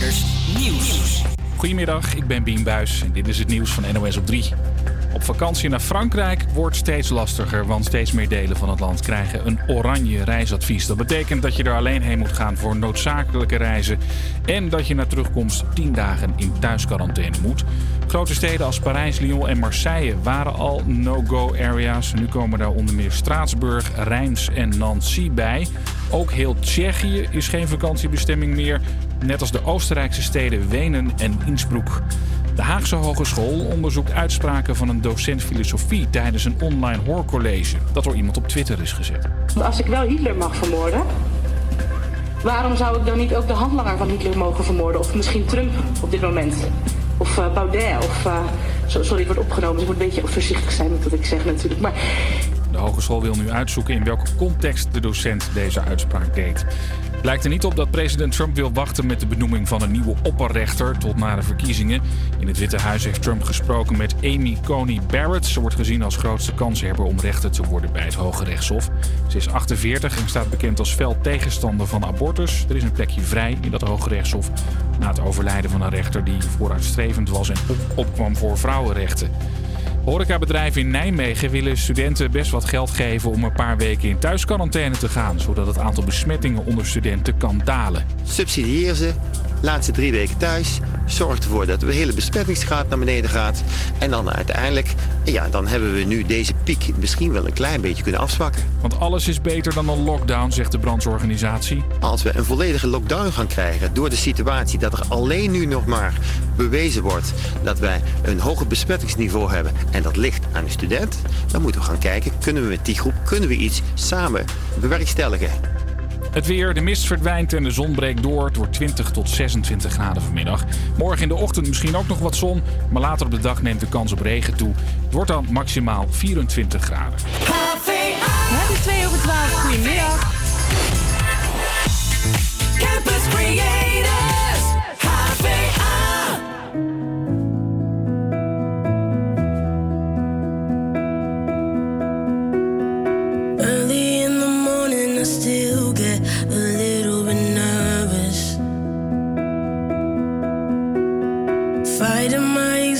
Nieuws. Goedemiddag, ik ben Bien Buis en dit is het nieuws van NOS op 3. Op vakantie naar Frankrijk wordt steeds lastiger, want steeds meer delen van het land krijgen een oranje reisadvies. Dat betekent dat je er alleen heen moet gaan voor noodzakelijke reizen en dat je na terugkomst 10 dagen in thuisquarantaine moet. Grote steden als Parijs, Lyon en Marseille waren al no-go areas. Nu komen daar onder meer Straatsburg, Reims en Nancy bij. Ook heel Tsjechië is geen vakantiebestemming meer, net als de Oostenrijkse steden Wenen en Innsbruck. De Haagse Hogeschool onderzoekt uitspraken van een docent filosofie tijdens een online hoorcollege dat door iemand op Twitter is gezet. Als ik wel Hitler mag vermoorden, waarom zou ik dan niet ook de handlanger van Hitler mogen vermoorden? Of misschien Trump op dit moment? Of uh, Baudet? Of, uh, sorry, het wordt opgenomen, dus ik moet een beetje voorzichtig zijn met wat ik zeg natuurlijk. Maar de hogeschool wil nu uitzoeken in welke context de docent deze uitspraak deed. Lijkt er niet op dat president Trump wil wachten met de benoeming van een nieuwe opperrechter tot na de verkiezingen. In het Witte Huis heeft Trump gesproken met Amy Coney Barrett. Ze wordt gezien als grootste kanshebber om rechter te worden bij het Hoge Rechtshof. Ze is 48 en staat bekend als fel tegenstander van abortus. Er is een plekje vrij in dat Hoge Rechtshof na het overlijden van een rechter die vooruitstrevend was en opkwam voor vrouwenrechten. Horecabedrijven in Nijmegen willen studenten best wat geld geven om een paar weken in thuisquarantaine te gaan, zodat het aantal besmettingen onder studenten kan dalen. Subsidieer ze, laat ze drie weken thuis, zorg ervoor dat de hele besmettingsgraad naar beneden gaat. En dan uiteindelijk, ja, dan hebben we nu deze piek misschien wel een klein beetje kunnen afzwakken. Want alles is beter dan een lockdown, zegt de brandsorganisatie. Als we een volledige lockdown gaan krijgen door de situatie dat er alleen nu nog maar bewezen wordt dat wij een hoger besmettingsniveau hebben en dat ligt aan de student, dan moeten we gaan kijken, kunnen we met die groep kunnen we iets samen bewerkstelligen. Het weer, de mist verdwijnt en de zon breekt door. Het wordt 20 tot 26 graden vanmiddag. Morgen in de ochtend misschien ook nog wat zon, maar later op de dag neemt de kans op regen toe. Het wordt dan maximaal 24 graden. Het is 2 over 12. Goedemiddag. Campus Creators,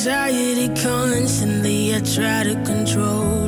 anxiety constantly, I try to control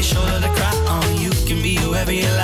every shoulder to cry on. You can be whoever you like.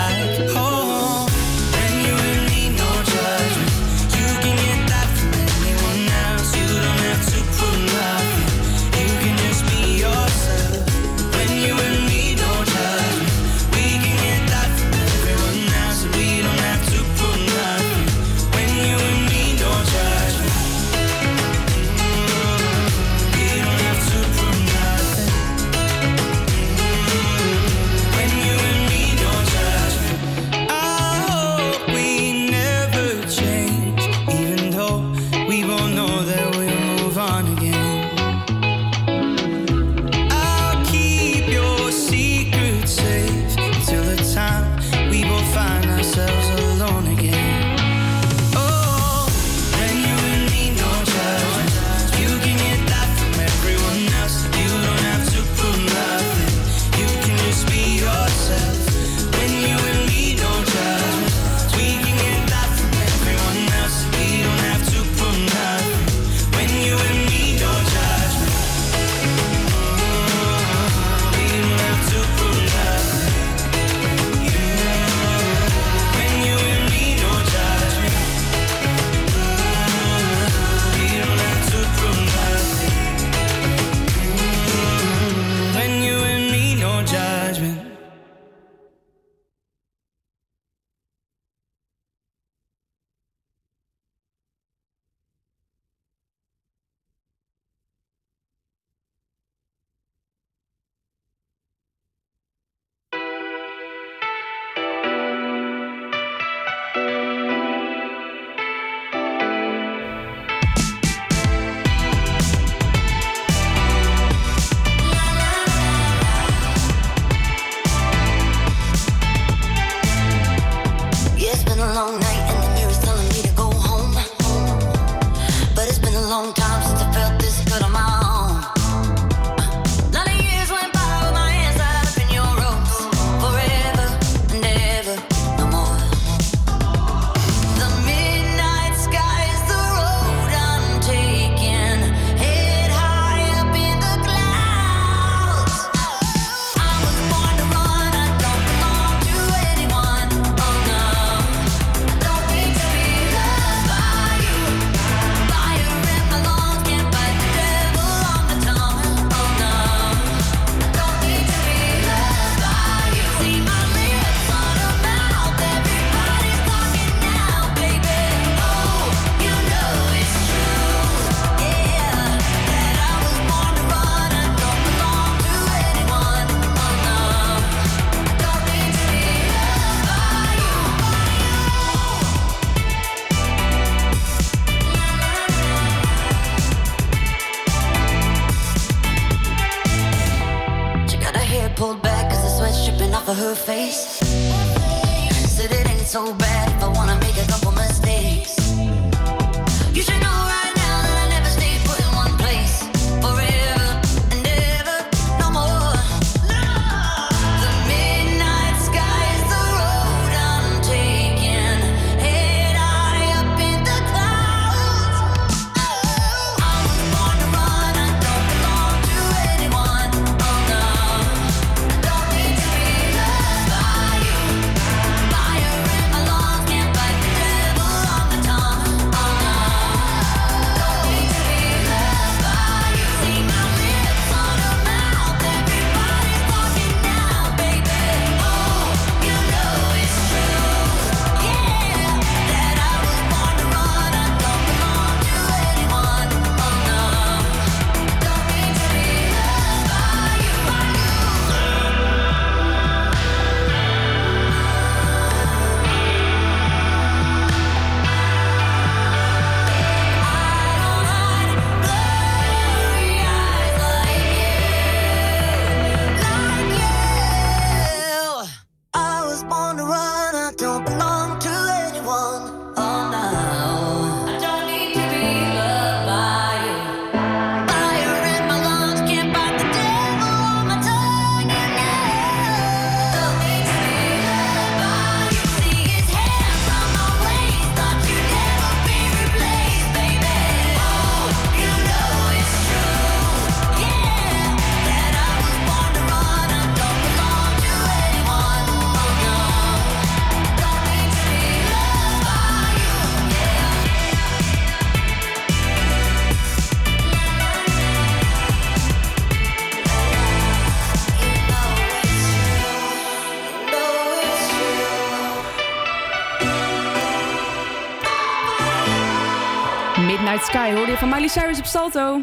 Cyrus op Salto.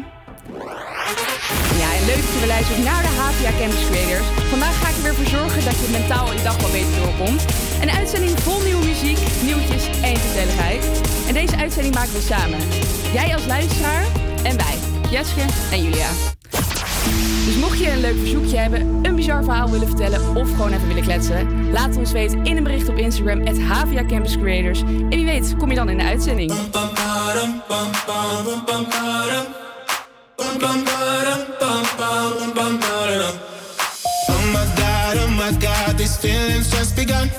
Ja, en leuk dat je weer naar de HVA Campus Creators. Vandaag ga ik er weer voor zorgen dat je mentaal je dag wel beter doorkomt. Een uitzending vol nieuwe muziek, nieuwtjes en gezelligheid. En deze uitzending maken we samen. Jij als luisteraar en wij, Jeske en Julia. Dus mocht je een leuk verzoekje hebben, een bizar verhaal willen vertellen of gewoon even willen kletsen, laat het ons weten in een bericht op Instagram, het HVA Campus Creators. En wie weet, kom je dan in de uitzending. Oh my god, oh my god, these feelings just begun.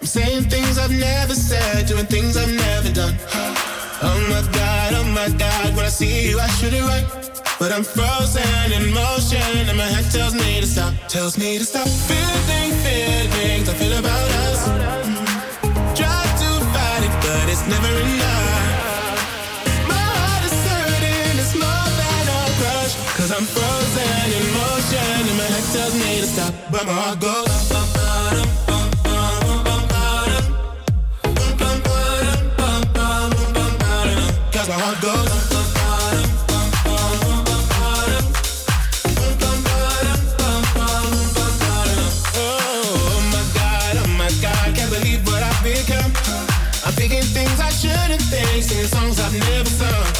I'm saying things I've never said, doing things I've never done. Oh my god, oh my god, when I see you, I should it right. But I'm frozen in motion, and my head tells me to stop, tells me to stop. Feeling feelings I feel about us. Try to fight it, but it's never enough. Cause I'm frozen in motion, and my head tells me to stop, but my heart goes. Cause my heart goes. Oh my god, oh my god, can't believe what I've become. I'm thinking things I shouldn't think, singing songs I've never sung.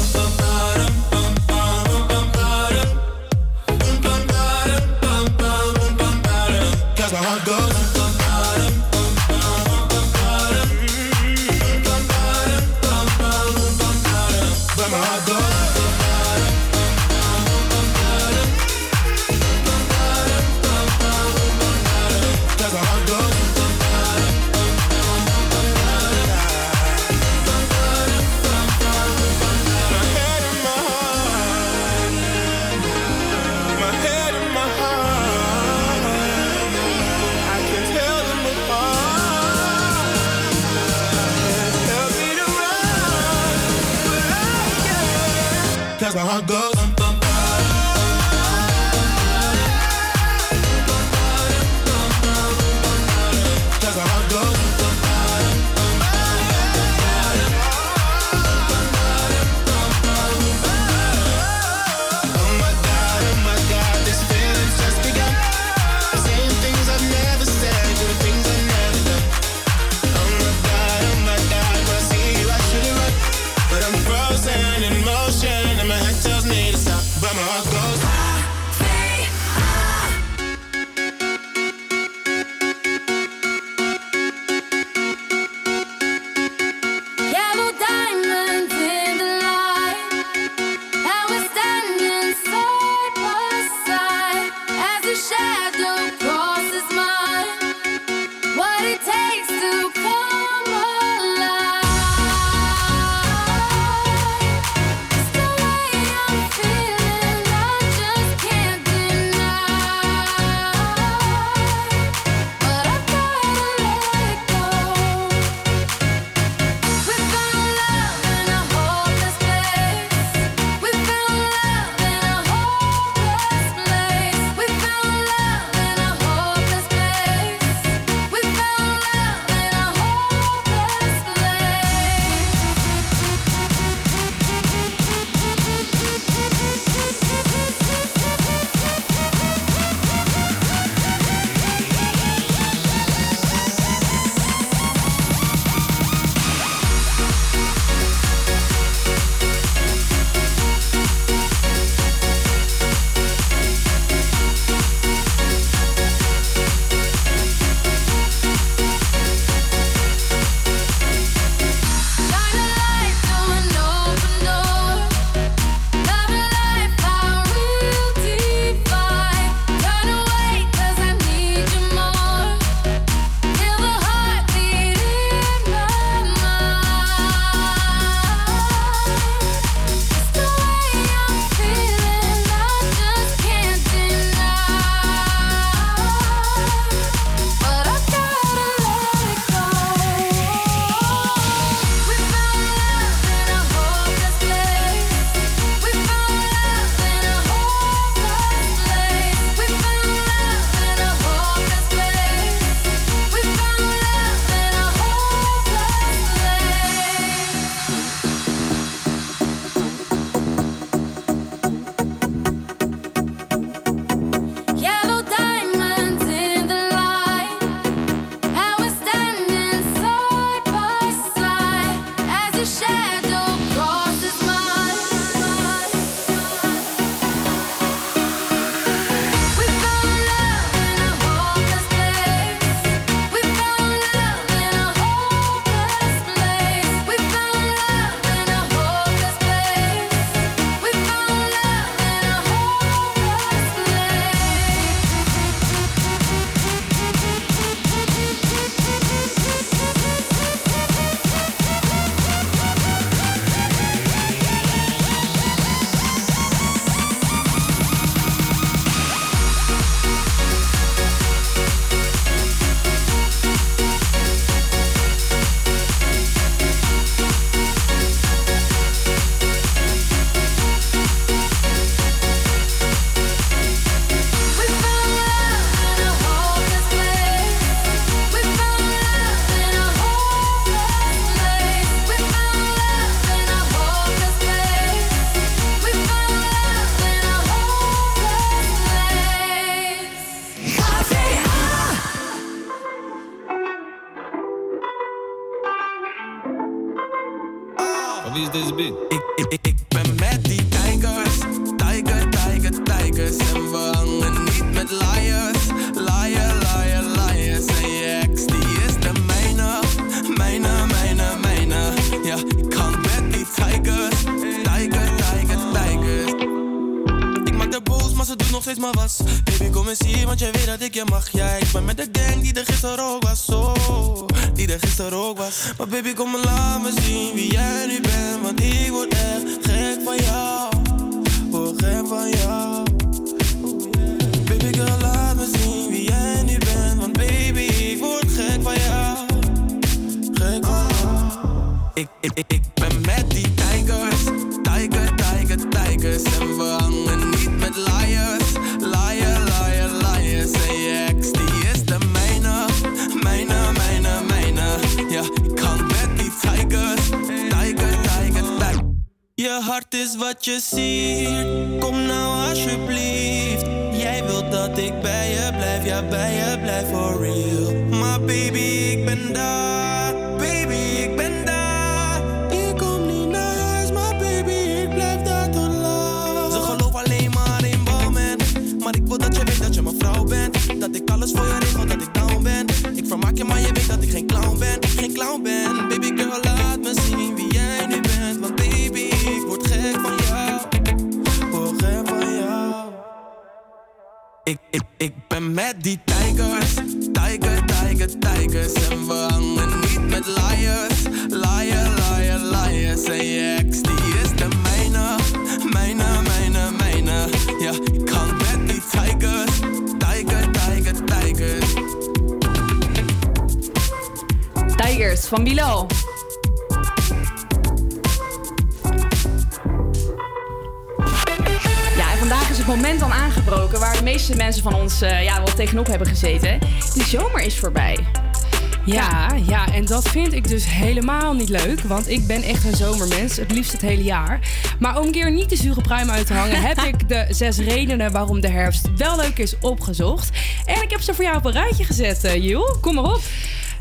leuk, want ik ben echt een zomermens. Het liefst het hele jaar. Maar om keer niet de zure pruim uit te hangen, heb ik de zes redenen waarom de herfst wel leuk is opgezocht. En ik heb ze voor jou op een rijtje gezet, eh, Joe. Kom maar op.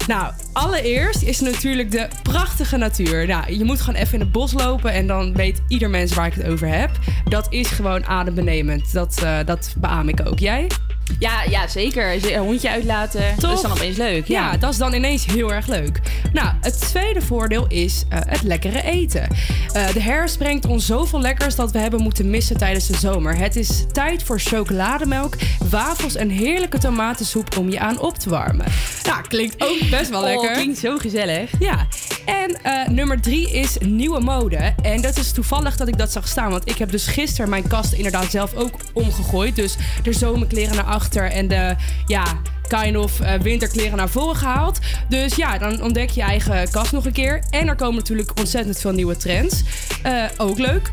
Nou, allereerst is natuurlijk de prachtige natuur. Nou, je moet gewoon even in het bos lopen en dan weet ieder mens waar ik het over heb. Dat is gewoon adembenemend. Dat, uh, dat beaam ik ook. Jij? Ja, ja, zeker. Een hondje uitlaten. Toch? Dat is dan opeens leuk. Ja. ja. dat is dan ineens heel erg leuk. Nou, het tweede voordeel is eh, het lekkere eten. Eh, de herfst brengt ons zoveel lekkers dat we hebben moeten missen tijdens de zomer. Het is tijd voor chocolademelk, wafels en heerlijke tomatensoep om je aan op te warmen. Nou, klinkt ook best wel oh, lekker. Oh, klinkt zo gezellig. Ja. En eh, nummer drie is nieuwe mode. En dat is toevallig dat ik dat zag staan. Want ik heb dus gisteren mijn kast inderdaad zelf ook omgegooid. Dus de zomerkleren naar achter en de, ja, kind of winterkleren naar voren gehaald. Dus ja, dan ontdek je eigen kast nog een keer. En er komen natuurlijk ontzettend veel nieuwe trends. Eh, ook leuk.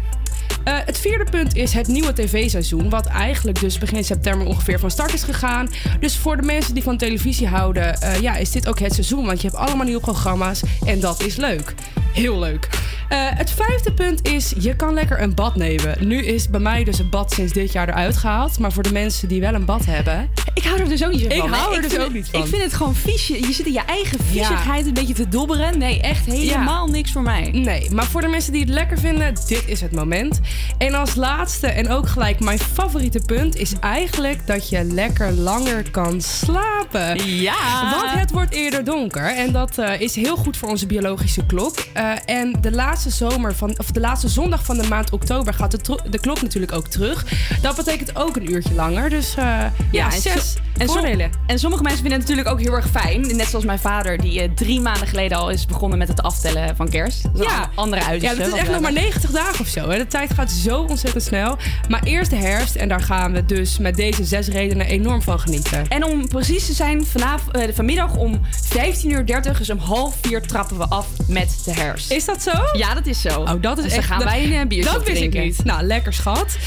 Eh, het vierde punt is het nieuwe tv-seizoen, wat eigenlijk dus begin september ongeveer van start is gegaan. Dus voor de mensen die van televisie houden, eh, ja, is dit ook het seizoen, want je hebt allemaal nieuwe programma's en dat is leuk. Heel leuk. Eh, het vijfde punt is, je kan lekker een bad nemen. Nu is bij mij dus een bad sinds dit jaar eruit gehaald. Maar voor de mensen die wel een bad hebben... Ik hou er dus ook niet van. Ik hou er dus ook niet van. Ik vind het gewoon vies. Je zit in je eigen viesigheid een beetje te dobberen. Nee, echt helemaal niks voor mij. Nee, maar voor de mensen die het lekker vinden, dit is het moment. En als laatste en ook gelijk mijn favoriete punt is eigenlijk dat je lekker langer kan slapen. Ja. Want het wordt eerder donker en dat eh, is heel goed voor onze biologische klok. Eh, en de laatste zomer van, of de laatste zondag van de maand oktober gaat de, de klok natuurlijk ook terug. Dat betekent ook een uurtje langer. Dus eh, ja, en, zes en, voordelen. en sommige mensen vinden het natuurlijk ook heel erg fijn. Net zoals mijn vader, die drie maanden geleden al is begonnen met het aftellen van kerst. Dat is een Ja. andere Ja, uiterste. dat is echt nog maar hebben. 90 dagen of zo. Hè. De tijd gaat zo ontzettend snel. Maar eerst de herfst en daar gaan we dus met deze zes redenen enorm van genieten. En om precies te zijn, vanavond, eh, vanmiddag om 15.30 uur, dus om half vier, trappen we af met de herfst. Is dat zo? Ja, dat is zo. Oh, dat is dus echt... dan gaan dat- wij een eh, biertje Dat wist drinken. ik niet. Nou, lekker schat.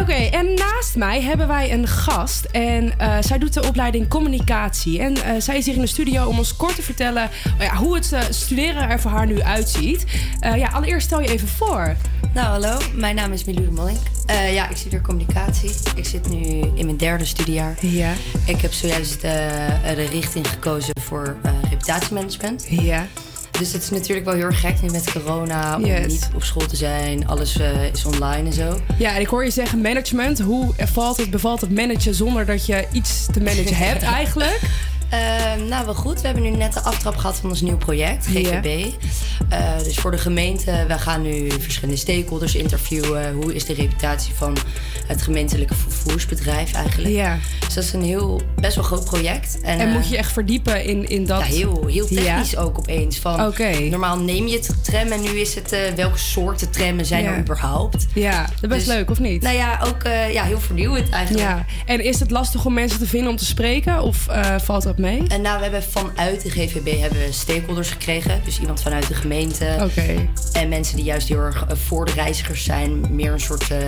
Oké, en naast mij hebben wij een gast. En eh, zij doet de opleiding communicatie. En eh, zij is hier in de studio om ons kort te vertellen oh ja, hoe het eh, studeren er voor haar nu uitziet. Eh, ja, allereerst stel je even voor. Nou, hallo. Mijn naam is Milou de Molink. Eh, ja, ik studeer communicatie. Ik zit nu in mijn derde studiejaar. Ja. Ik heb zojuist eh, de richting gekozen voor eh, reputatiemanagement. Ja. Dus het is natuurlijk wel heel erg gek nu met corona, om Yes. niet op school te zijn. Alles eh, is online en zo. Ja, en ik hoor je zeggen management. Hoe valt het, bevalt het managen zonder dat je iets te managen hebt eigenlijk? Ehm, nou, wel goed. We hebben nu net de aftrap gehad van ons nieuw project, GVB. Eh, dus voor de gemeente, we gaan nu verschillende stakeholders interviewen. Hoe is de reputatie van het gemeentelijke vervoersbedrijf eigenlijk? Ja. Dus dat is een heel, best wel groot project. En, En eh, moet je echt verdiepen in, in dat... Ja, heel, heel technisch ook opeens. Van, Normaal neem je het tram en nu is het eh, welke soorten trammen zijn er überhaupt. Ja, dat is best Dus- leuk, of niet? Nou ja, ook eh, ja, heel vernieuwend eigenlijk. Ja. En is het lastig om mensen te vinden om te spreken? Of eh, valt dat mee? En nou, we hebben vanuit de GVB hebben we stakeholders gekregen. Dus iemand vanuit de gemeente. Oké. En mensen die juist heel erg eh, voor de reizigers zijn. Meer een soort eh,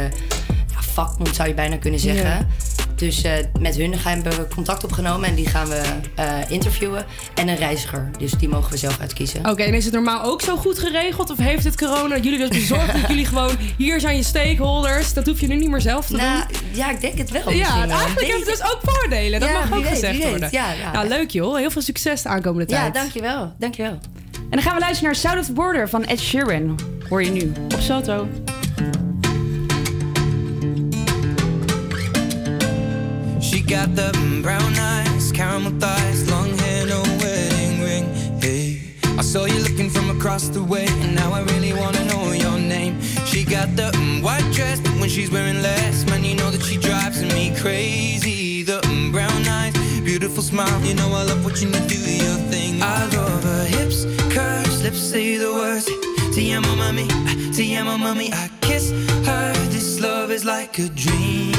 vakbond zou je bijna kunnen zeggen. Ja. Dus eh, met hun gaan we contact opgenomen en die gaan we eh, interviewen. En een reiziger, dus die mogen we zelf uitkiezen. Oké, en is het normaal ook zo goed geregeld? Of heeft het corona jullie dus bezorgd dat jullie gewoon... Hier zijn je stakeholders, dat hoef je nu niet meer zelf te Nou, doen? ja, ik denk het wel. Ja, misschien wel. eigenlijk heeft het ik. dus ook voordelen. Dat Ja, mag ook weet, gezegd worden. Ja, ja. Nou, leuk joh. Heel veel succes de aankomende Ja, tijd. dankjewel. Dankjewel. En dan gaan we luisteren naar South of the Border van Ed Sheeran. Hoor je nu op Salto. She got the brown eyes, caramel thighs, long hair, no wedding ring. Hey, I saw you looking from across the way, and now I really wanna know your name. She got the mm, white dress, but when she's wearing less, man, you know that she drives me crazy. The mm, brown eyes, beautiful smile, you know I love watching you do your thing. I love her hips, curves, lips say the words. Te amo, mami, te amo, mami. I kiss her. This love is like a dream.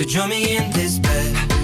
So join me in this bed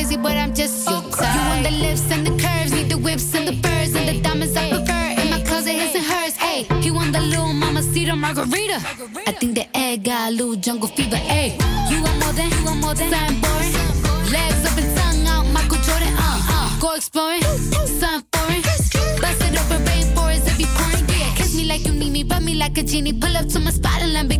crazy, but I'm just so type. You want the lips and the curves. Need the whips and the furs and the diamonds I prefer. In my closet, his and hers. Ayy, he want the little mama cedar margarita. I think the egg got a little jungle fever. Ayy, you want more than, you want more than something boring. Legs up and tongue out, Michael Jordan. Uh, uh. Go exploring, something foreign. Bust it open, rainforest, it be pouring. Yeah, kiss me like you need me, rub me like a genie. Pull up to my spot in Lamborghini, cause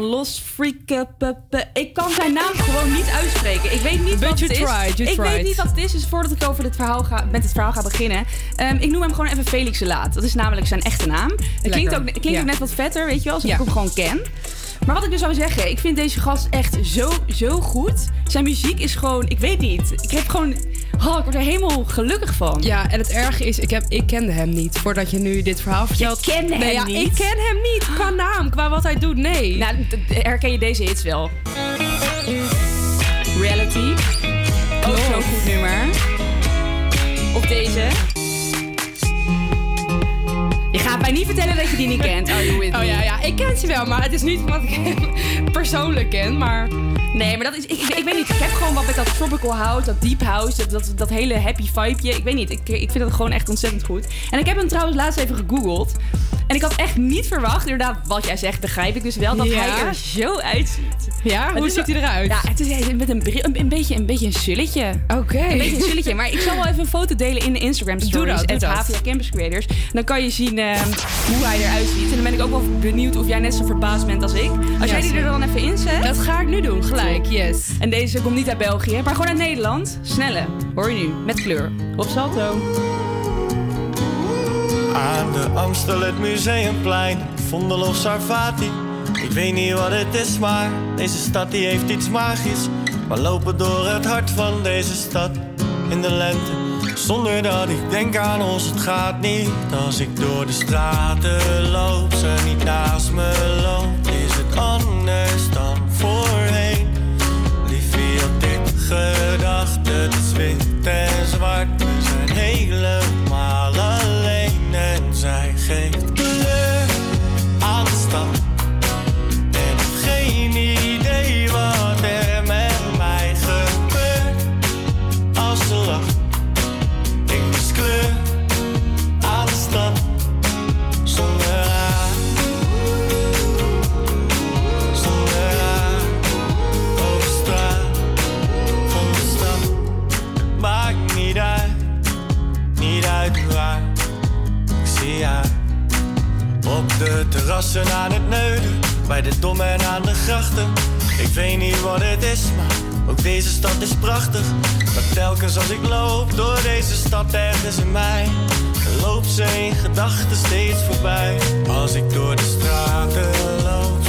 van Los Freak. Ik kan zijn naam gewoon niet uitspreken. Ik weet niet But wat het is. tried, ik tried. weet niet wat het is, dus voordat ik over dit verhaal ga, met het verhaal ga beginnen. ehm, ik noem hem gewoon even Felix de Laat. Dat is namelijk zijn echte naam. Het klinkt, ook, klinkt ook net wat vetter, weet je wel, alsof Ja. ik hem gewoon ken. Maar wat ik dus zou zeggen, ik vind deze gast echt zo, zo goed. Zijn muziek is gewoon, ik weet niet. Ik heb gewoon, oh, ik word er helemaal gelukkig van. Ja, en het erge is, ik, heb, ik kende hem niet. Voordat je nu dit verhaal vertelt. Je kende nee, hem ja, niet? Ik ken hem niet. Qua naam, qua wat hij doet, nee. Nou, herken je deze hits wel? Reality. Ook zo'n goed nummer. Of deze. Je gaat mij niet vertellen dat je die niet kent. Are you with Oh ja, ja, ik ken ze wel, maar het is niet wat ik persoonlijk ken. Maar Nee, maar dat ik, ik, ik weet niet. Ik heb gewoon wat met dat tropical house, dat deep house, dat, dat, dat hele happy vibeje. Ik weet niet. Ik, ik vind het gewoon echt ontzettend goed. En ik heb hem trouwens laatst even gegoogeld. En ik had echt niet verwacht, inderdaad, wat jij zegt, begrijp ik dus wel, dat Ja. hij er zo uitziet. Ja, hoe is ziet hij eruit? Ja, het is met een, bril, een, een beetje, een beetje een sulletje. Oké. Een beetje een sulletje. Maar ik zal wel even een foto delen in de Instagram Doe stories. dat, doe at dat. HVA Campus Creators. Dan kan je zien ehm, hoe hij eruit ziet. En dan ben ik ook wel benieuwd of jij net zo verbaasd bent als ik. Als Ja, jij die er dan even in zet. Dat ga ik nu doen, gelijk, yes. En deze komt niet uit België, maar gewoon uit Nederland. Snelle, hoor je nu, met kleur. Op Salto. Aan de Amstel, het Museumplein, Vondel of Sarvati. Ik weet niet wat het is, maar deze stad die heeft iets magisch. We lopen door het hart van deze stad in de lente. Zonder dat ik denk aan ons, het gaat niet. Als ik door de straten loop, ze niet naast me loopt. Is het anders dan voorheen? Liefie had ik gedacht, het is wit en zwart. We zijn helemaal alleen en zij geeft kleur aan de stad. Terrassen aan het neuden, bij de dom en aan de grachten. Ik weet niet wat het is, maar ook deze stad is prachtig. Maar telkens als ik loop door deze stad ergens in mij, loopt ze in gedachten steeds voorbij. Als ik door de straten loop,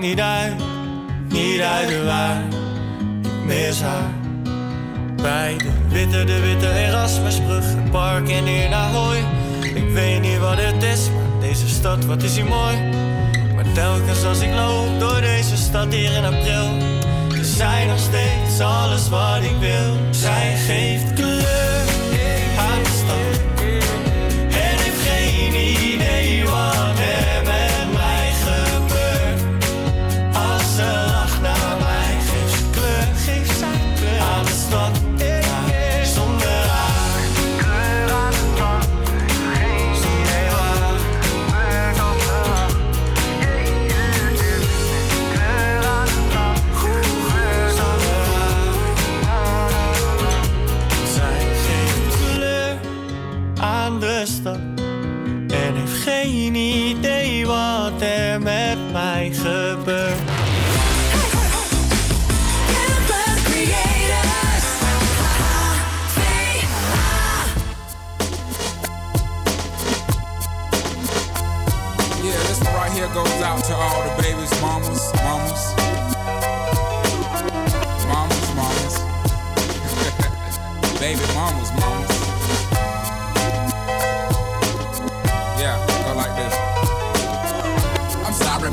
Niet uit, niet uit waar. Ik mis haar. Bij de witte, de witte Erasmusbrug, het park en hier naar Hooi. Ik weet niet wat het is, maar deze stad, wat is hier mooi. Maar telkens als ik loop door deze stad hier in april, is zij nog steeds alles wat ik wil. Zij geeft kleur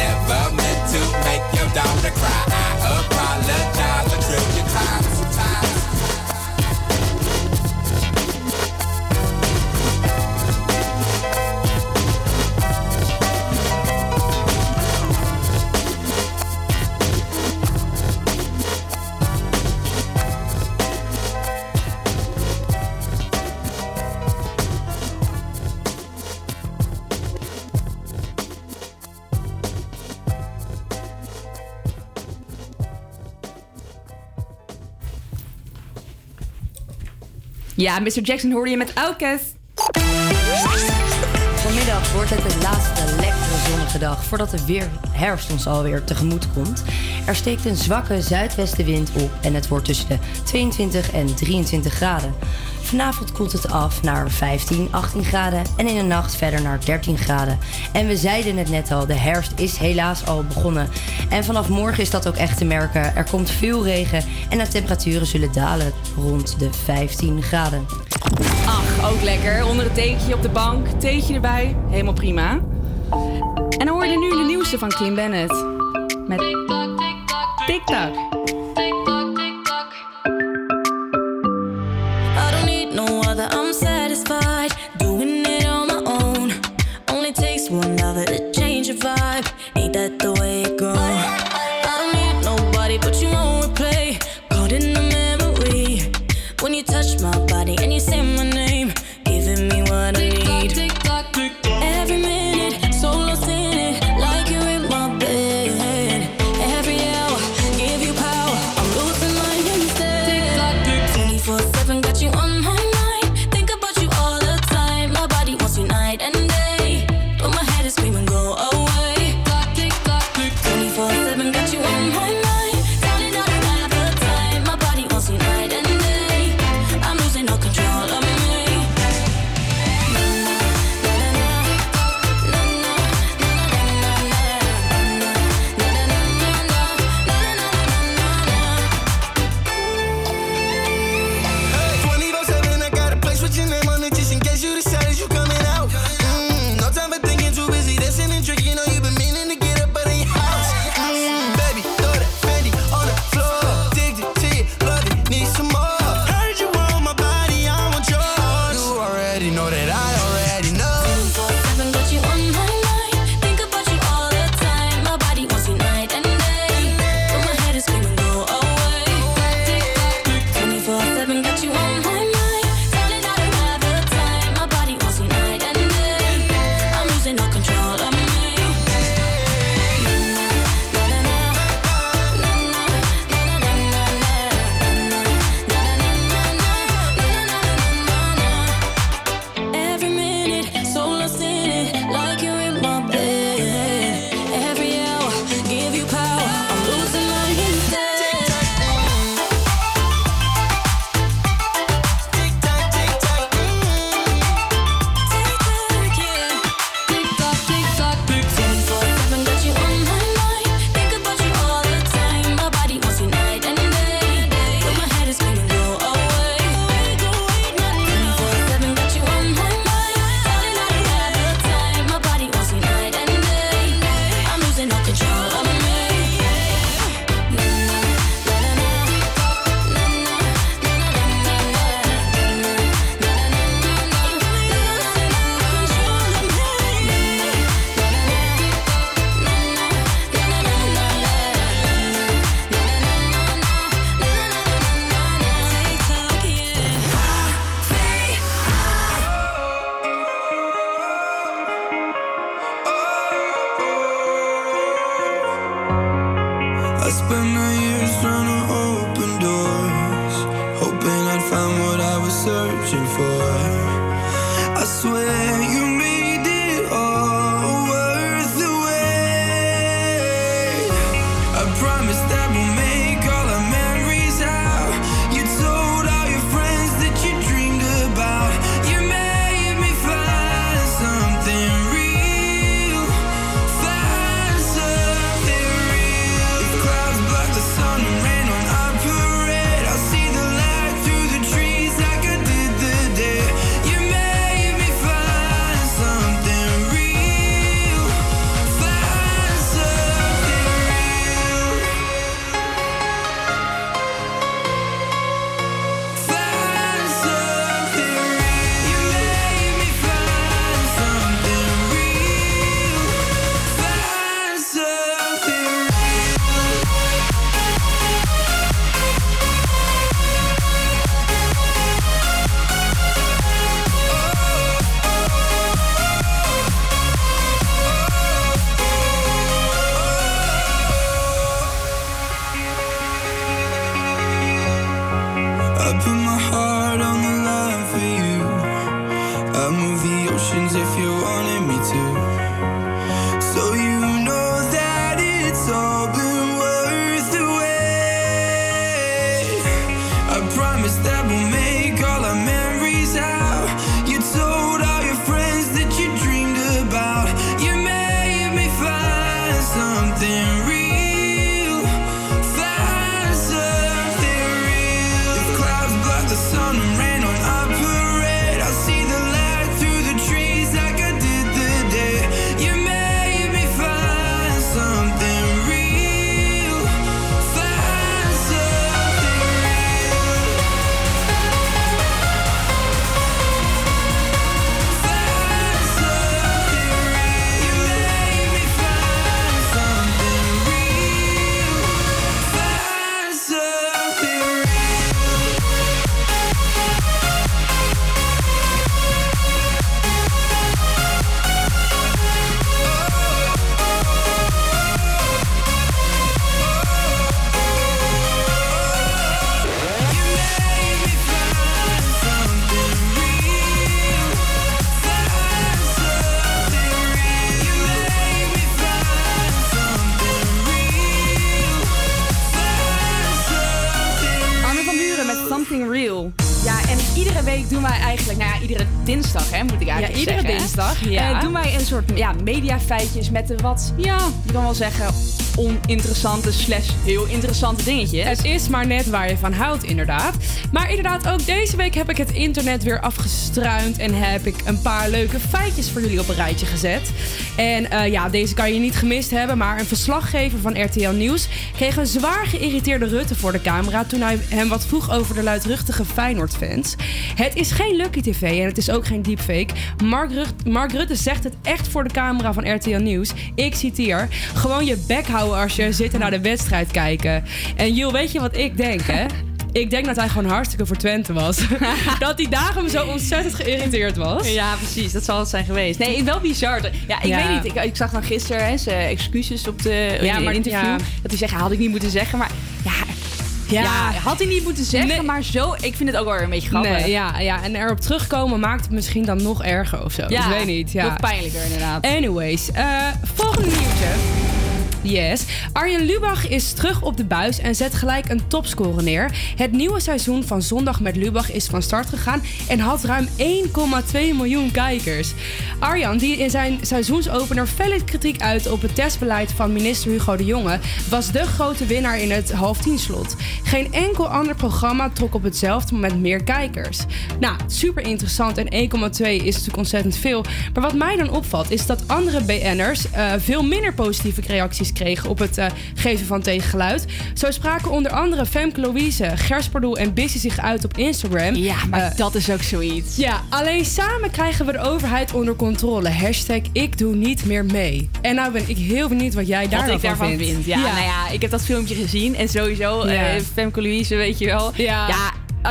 Never meant to make your daughter cry. I apologize a trillion Ja, Mr. Jackson hoorde je met Outcast. Vanmiddag wordt het de laatste lekkere zonnige dag voordat de weer herfst ons alweer tegemoet komt. Er steekt een zwakke zuidwestenwind op en het wordt tussen de 22 en 23 graden. Vanavond koelt het af naar 15, 18 graden en in de nacht verder naar 13 graden. En we zeiden het net al, de herfst is helaas al begonnen. En vanaf morgen is dat ook echt te merken. Er komt veel regen en de temperaturen zullen dalen rond de 15 graden. Ach, ook lekker. Onder het dekentje op de bank, theetje erbij. Helemaal prima. En dan hoor je nu de nieuwste van Clean Bennett. Met TikTok. Swear you met de wat, ja, je kan wel zeggen, oninteressante slash heel interessante dingetjes. Het is maar net waar je van houdt, inderdaad. Maar inderdaad, ook deze week heb ik het internet weer afgestruind en heb ik een paar leuke feitjes voor jullie op een rijtje gezet. En eh, ja, deze kan je niet gemist hebben, maar een verslaggever van RTL Nieuws kreeg een zwaar geïrriteerde Rutte voor de camera toen hij hem wat vroeg over de luidruchtige Feyenoord-fans. Het is geen Lucky TV en het is ook geen deepfake. Mark, Rut- Mark Rutte zegt het echt voor de camera van RTL Nieuws. Ik citeer: gewoon je bek houden als je zit en naar de wedstrijd kijken. En Jules, weet je wat ik denk, hè? Ik denk dat hij gewoon hartstikke voor Twente was. dat hij daarom zo ontzettend geïrriteerd was. Ja, precies. Dat zal het zijn geweest. Nee, wel bizar. Ja, ik Ja. weet niet. Ik, ik zag dan gisteren hè, zijn excuses op de Ja, maar- interview. ja. Dat hij zegt, had ik niet moeten zeggen. Maar ja, Ja. ja. had hij niet moeten zeggen. Nee. Maar zo, ik vind het ook wel een beetje grappig. Nee, ja, ja, en erop terugkomen maakt het misschien dan nog erger of zo. Ja, ik weet niet. Ja. nog pijnlijker inderdaad. Anyways, eh, volgende nieuwtje. Yes. Arjen Lubach is terug op de buis en zet gelijk een topscore neer. Het nieuwe seizoen van Zondag met Lubach is van start gegaan en had ruim 1,2 miljoen kijkers. Arjan, die in zijn seizoensopener felle kritiek uit op het testbeleid van minister Hugo de Jonge, was de grote winnaar in het half tien slot. Geen enkel ander programma trok op hetzelfde moment meer kijkers. Nou, super interessant en 1,2 is natuurlijk ontzettend veel. Maar wat mij dan opvalt is dat andere BN'ers eh, veel minder positieve reacties kregen op het eh, geven van tegengeluid. Zo spraken onder andere Femke Louise, Gers Pardoel en Bissy zich uit op Instagram. Ja, maar Eh, dat is ook zoiets. ja, alleen samen krijgen we de overheid onder controle. Hashtag ik doe niet meer mee. En nou ben ik heel benieuwd wat jij Wat daarvan ik daarvan vindt. vind. Ja, nou ja, ik heb dat filmpje gezien. En sowieso, Ja. eh Femke Louise, weet je wel. Ja.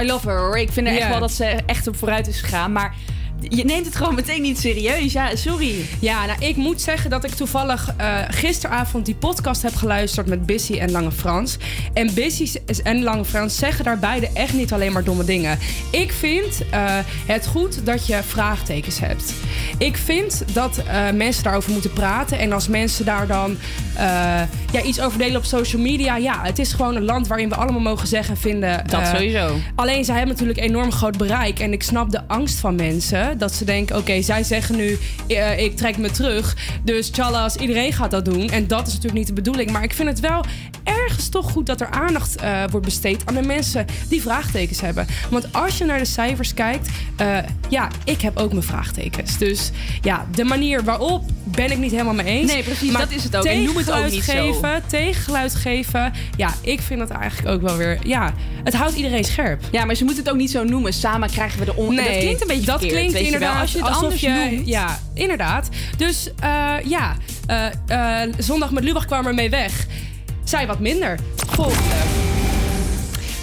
I love her hoor. Ik vind er echt Ja. wel dat ze echt op vooruit is gegaan. Maar je neemt het gewoon meteen niet serieus. Ja, sorry. Ja, nou, ik moet zeggen dat ik toevallig eh, gisteravond die podcast heb geluisterd met Bissy en Lange Frans. En Bissy en Lange Frans zeggen daar beide echt niet alleen maar domme dingen. Ik vind eh, het goed dat je vraagtekens hebt. Ik vind dat eh, mensen daarover moeten praten. En als mensen daar dan eh, ja, iets over delen op social media. Ja, het is gewoon een land waarin we allemaal mogen zeggen en vinden. Dat sowieso. Alleen zij hebben natuurlijk enorm groot bereik. En ik snap de angst van mensen. Dat ze denken, oké, zij zeggen nu, eh, ik trek me terug. Dus tjallas, iedereen gaat dat doen. En dat is natuurlijk niet de bedoeling. Maar ik vind het wel ergens toch goed dat er aandacht eh, wordt besteed aan de mensen die vraagtekens hebben. Want als je naar de cijfers kijkt, eh, ja, ik heb ook mijn vraagtekens. Dus ja, de manier waarop ben ik niet helemaal mee eens. Nee, precies, dat is het ook. En noem het ook tegengeluid niet zo. geven, tegengeluid geven. Ja, ik vind het eigenlijk ook wel weer, ja, het houdt iedereen scherp. Ja, maar ze moeten het ook niet zo noemen. Samen krijgen we de on... Nee, dat klinkt een beetje dat verkeerd, klinkt weet je wel. inderdaad Als je het alsof anders je, noemt. Ja, inderdaad. Dus eh, ja, eh, eh, zondag met Lubach kwam er mee weg. Zij wat minder. Volgende.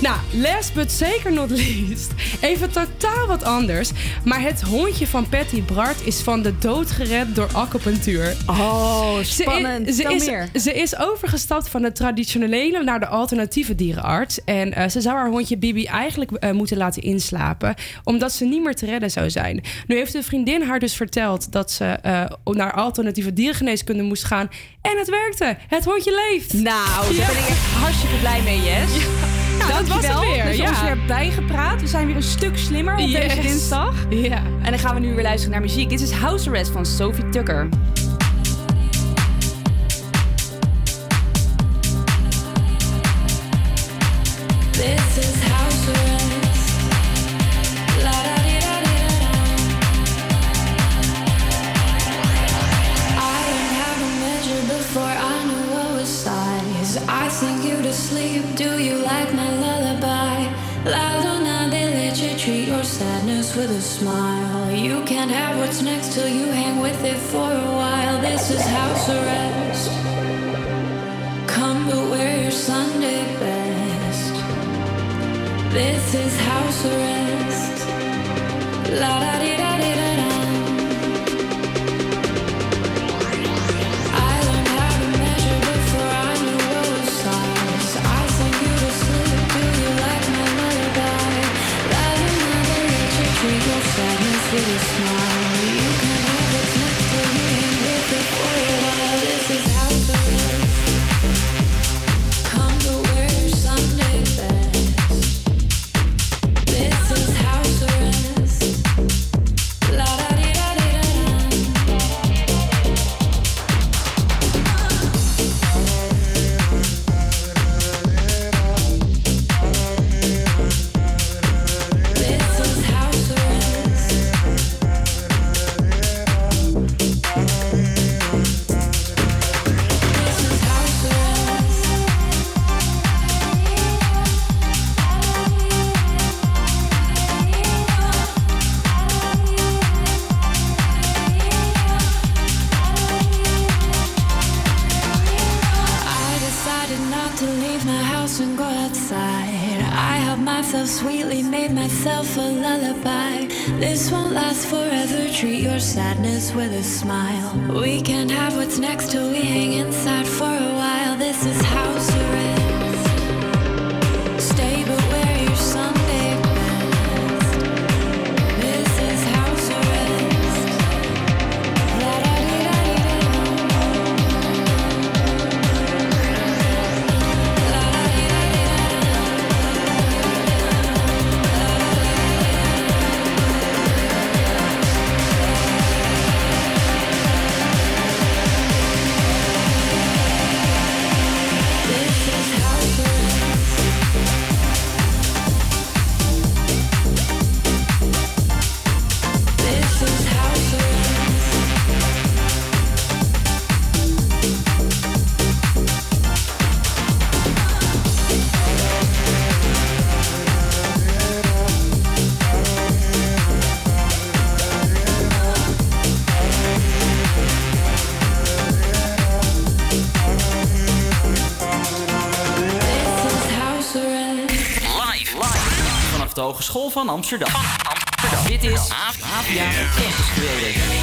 Nou, last but zeker not least. Even totaal wat anders. Maar het hondje van Patty Bart is van de dood gered door acupunctuur. Oh, Ze spannend. is, ze, is, meer. ze is overgestapt van de traditionele naar de alternatieve dierenarts. En eh, ze zou haar hondje Bibi eigenlijk eh, moeten laten inslapen. Omdat ze niet meer te redden zou zijn. Nu heeft een vriendin haar dus verteld dat ze eh, naar alternatieve dierengeneeskunde moest gaan. En het werkte. Het hondje leeft. Nou, daar ben ik echt hartstikke blij mee, Jess. Nou, dat was het weer, dat je ja. ons weer bijgepraat. We zijn weer een stuk slimmer op deze dinsdag. Ja. En dan gaan we nu weer luisteren naar muziek. Dit is House Arrest van Sophie Tucker. This is house arrest. La da di da da da. I learned how to measure before I knew what was size. I sing you to sleep. Do you like my Have what's next till you hang with it for a while. This is house arrest. Come but wear your Sunday best. This is house arrest. La da di da. Hogeschool van Amsterdam. Dit is APA Campus Creators.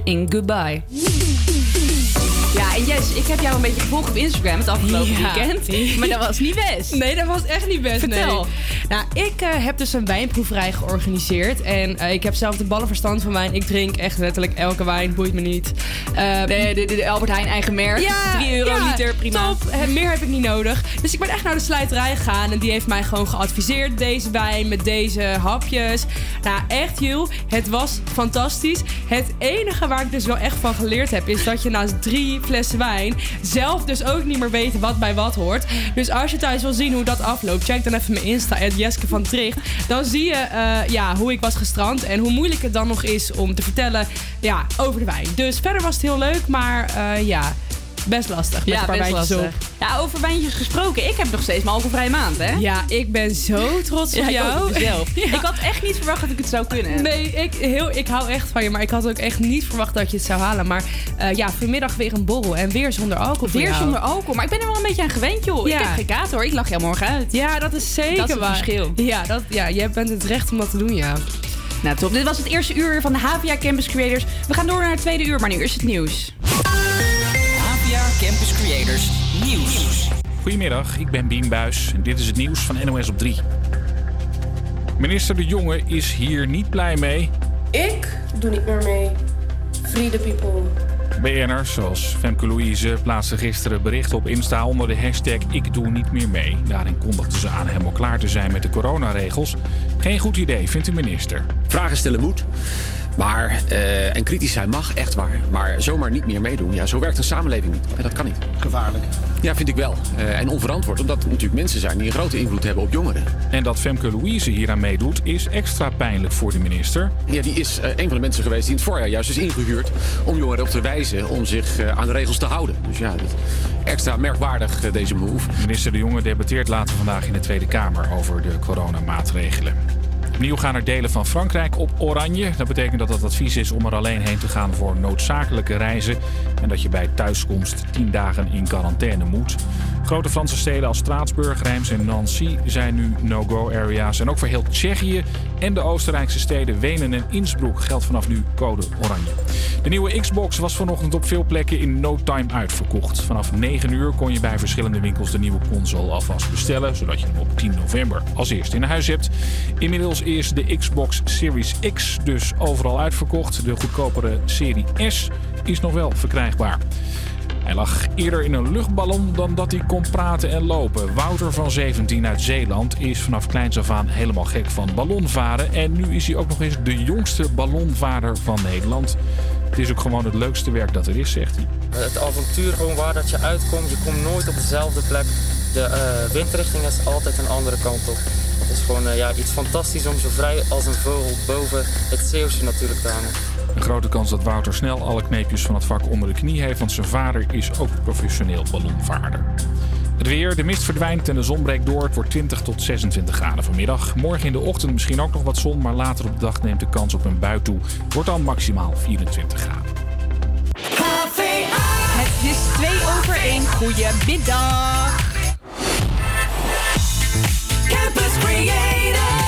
Good in Goodbye. Ja, en Jess, ik heb jou een beetje gevolgd op Instagram het afgelopen Ja. weekend. Maar dat was niet best. Nee, dat was echt niet best. Vertel. nee. Nou, ik eh, heb dus een wijnproeverij georganiseerd. En eh, ik heb zelf de ballenverstand van wijn. Ik drink echt letterlijk elke wijn, boeit me niet. Eh, De, de, de Albert Heijn eigen merk. 3 euro ja, liter, prima. Top. Meer heb ik niet nodig. Dus ik ben echt naar de sluiterij gegaan. En die heeft mij gewoon geadviseerd. Deze wijn met deze hapjes. Nou, echt, Jul. Het was fantastisch. Het enige waar ik dus wel echt van geleerd heb... is dat je naast drie flessen wijn... zelf dus ook niet meer weet wat bij wat hoort. Dus als je thuis wil zien hoe dat afloopt... check dan even mijn Insta, Jeske van Tricht. Dan zie je eh, ja, hoe ik was gestrand... en hoe moeilijk het dan nog is om te vertellen ja, over de wijn. Dus verder was het heel leuk, maar eh, ja... Best lastig met een paar wijntjes op. Ja, over wijntjes gesproken. Ik heb nog steeds mijn alcoholvrije maand, hè? Ja, ik ben zo trots op Ja, ik jou. Ja. Ik had echt niet verwacht dat ik het zou kunnen. Nee, ik, heel, ik hou echt van je. Maar ik had ook echt niet verwacht dat je het zou halen. Maar eh, ja, vanmiddag weer een borrel. En weer zonder alcohol Weer zonder alcohol. Maar ik ben er wel een beetje aan gewend, joh. Ja. Ik heb geen kater, hoor. Ik lach jou morgen uit. Ja, dat is zeker Dat is het waar. verschil. Ja, dat, ja, jij bent het recht om dat te doen, ja. Nou, top. Dit was het eerste uur van de HVA Campus Creators. We gaan door naar het tweede uur, maar nu is het nieuws. APA Campus Creators Nieuws. Goedemiddag, ik ben Bien Buis en dit is het nieuws van NOS op 3. Minister De Jonge is hier niet blij mee. Ik doe niet meer mee. Free the people. BN'ers zoals Femke Louise plaatste gisteren bericht op Insta onder de hashtag Ik doe niet meer mee. Daarin kondigden ze aan helemaal klaar te zijn met de coronaregels. Geen goed idee, vindt de minister. Vragen stellen moet. Maar, eh, en kritisch zijn mag, echt waar. Maar zomaar niet meer meedoen, ja, zo werkt een samenleving niet. En dat kan niet. Gevaarlijk. Ja, vind ik wel. Eh, en onverantwoord, omdat er natuurlijk mensen zijn die een grote invloed hebben op jongeren. En dat Femke Louise hieraan meedoet is extra pijnlijk voor de minister. Ja, die is eh, een van de mensen geweest die in het voorjaar juist is ingehuurd om jongeren op te wijzen om zich aan de regels te houden. Dus ja, dat, extra merkwaardig deze move. Minister De Jonge debatteert later vandaag in de Tweede Kamer over de coronamaatregelen. Opnieuw gaan er delen van Frankrijk op oranje. Dat betekent dat het advies is om er alleen heen te gaan voor noodzakelijke reizen. En dat je bij thuiskomst 10 dagen in quarantaine moet. Grote Franse steden als Straatsburg, Reims en Nancy zijn nu no-go-area's. En ook voor heel Tsjechië en de Oostenrijkse steden Wenen en Innsbruck geldt vanaf nu code oranje. De nieuwe Xbox was vanochtend op veel plekken in no time uitverkocht. Vanaf 9 uur kon je bij verschillende winkels de nieuwe console alvast bestellen, zodat je hem op 10 november als eerste in huis hebt. Inmiddels is de Xbox Series X dus overal uitverkocht. De goedkopere Serie S is nog wel verkrijgbaar. Hij lag eerder in een luchtballon dan dat hij kon praten en lopen. Wouter van 17 uit Zeeland is vanaf kleins af aan helemaal gek van ballonvaren. En nu is hij ook nog eens de jongste ballonvaarder van Nederland. Het is ook gewoon het leukste werk dat er is, zegt hij. Het avontuur gewoon waar dat je uitkomt, je komt nooit op dezelfde plek. De eh, windrichting is altijd een andere kant op. Het is gewoon eh, ja, iets fantastisch om zo vrij als een vogel boven het Zeeuwse natuurlijk te hangen. Een grote kans dat Wouter snel alle kneepjes van het vak onder de knie heeft, want zijn vader is ook professioneel ballonvaarder. Het weer, de mist verdwijnt en de zon breekt door. Het wordt 20 tot 26 graden vanmiddag. Morgen in de ochtend misschien ook nog wat zon, maar later op de dag neemt de kans op een bui toe. Het wordt dan maximaal 24 graden. Het is 2 over 1. Goedemiddag. Campus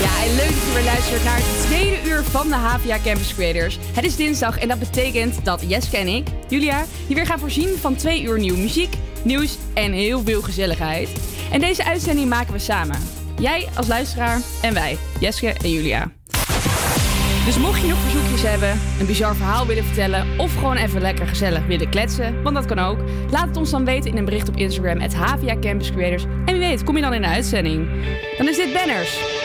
Ja, leuk dat je weer luistert naar het tweede uur van de HVA Campus Creators. Het is dinsdag en dat betekent dat Jeske en ik, Julia, je weer gaan voorzien van twee uur nieuwe muziek, nieuws en heel veel gezelligheid. En deze uitzending maken we samen. Jij als luisteraar en wij, Jeske en Julia. Dus mocht je nog verzoekjes hebben, een bizar verhaal willen vertellen of gewoon even lekker gezellig willen kletsen, want dat kan ook, laat het ons dan weten in een bericht op Instagram, at Havia Campus Creators. En wie weet, kom je dan in de uitzending. Dan is dit Banners.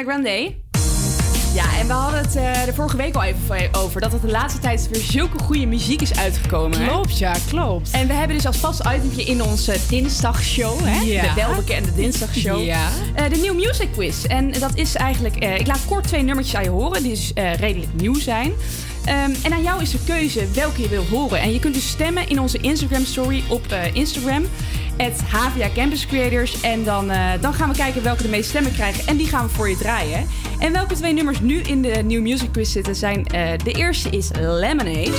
Ariana Ja, en we hadden het uh, de vorige week al even over. Dat het de laatste tijd weer zulke goede muziek is uitgekomen. Klopt, ja, klopt. En we hebben dus als vast itemje in onze dinsdagshow. Hè? Ja. De welbekende dinsdagshow. Eh, de New Music Quiz. En dat is eigenlijk... Eh, ik laat kort twee nummertjes aan je horen. Die dus, redelijk nieuw zijn. Ehm, en aan jou is de keuze welke je wil horen. En je kunt dus stemmen in onze Instagram story op Instagram at Havia Campus Creators. En dan, eh, dan gaan we kijken welke de meeste stemmen krijgen. En die gaan we voor je draaien. En welke twee nummers nu in de New Music Quiz zitten zijn... Eh, de eerste is Lemonade.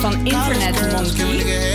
Van Internet Monkey.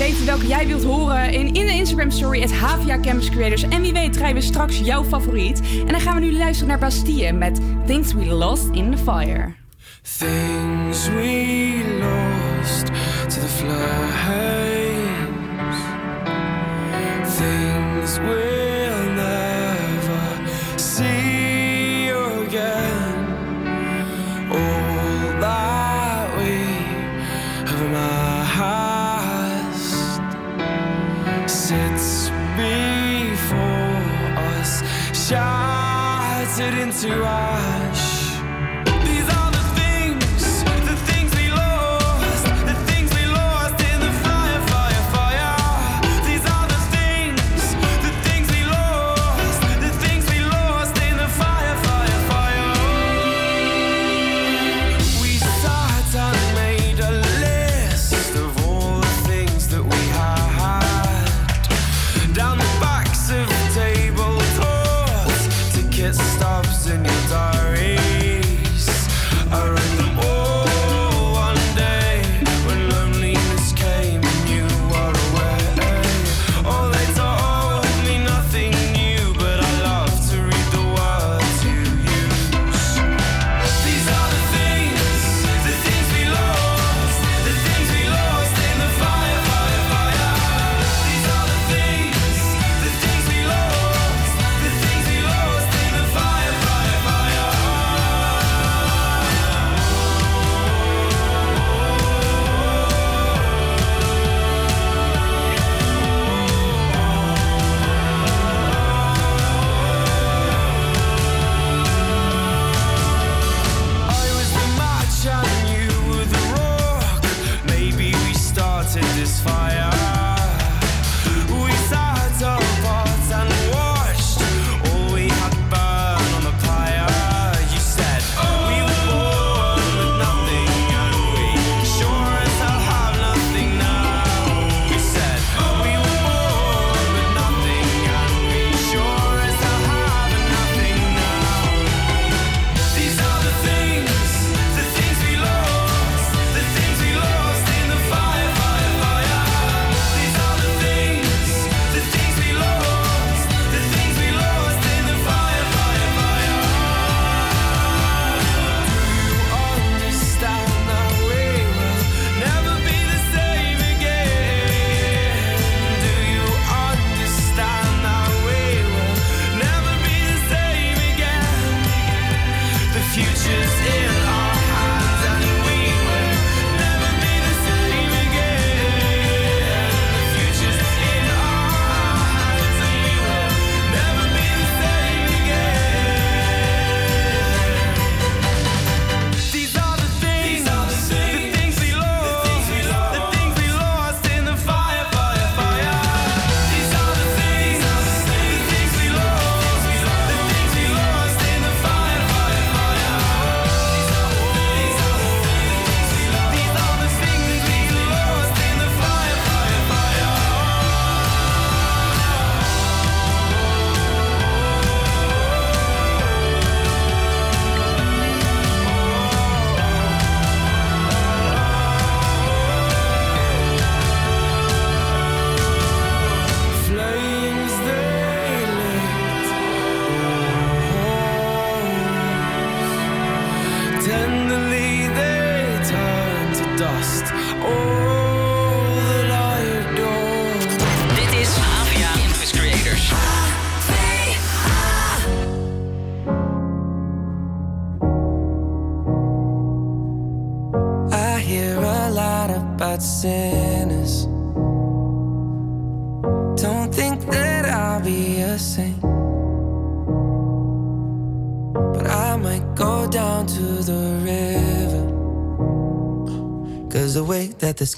weten welke jij wilt horen in, in de Instagram story Het Havia Campus Creators. En wie weet rijden we straks jouw favoriet. En dan gaan we nu luisteren naar Bastille met Things We Lost in the Fire. Things we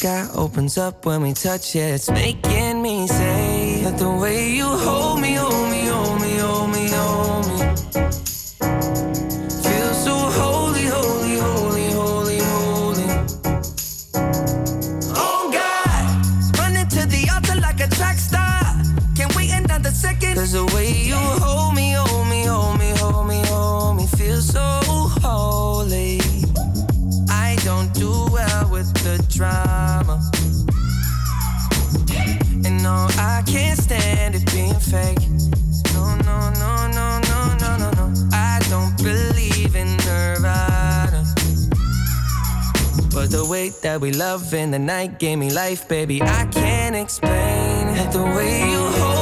sky opens up when we touch it, it's making me say that the way way that we love in the night gave me life, baby. I can't explain. The way you hold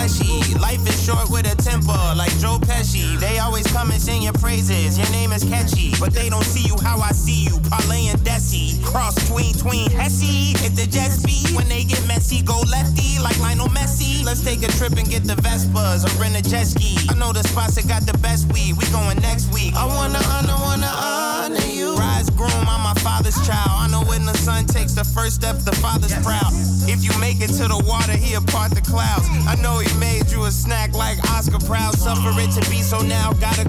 Heart is fleshy. Life is short with a temper, like come and sing your praises, your name is catchy. But they don't see you how I see you, Parlay and Desi. Cross tween, tween, Hesse. Hit the jet speed, when they get messy, go lefty, like Lionel Messi. Let's take a trip and get the Vespas or rent a jet ski. I know the spots that got the best weed, we going next week. I wanna honor, wanna honor you. Rise groom, I'm my father's child. I know when the son takes the first step, the father's proud. If you make it to the water, he'll part the clouds. I know he made you a snack like Oscar Proud. Suffer it to be so now, gotta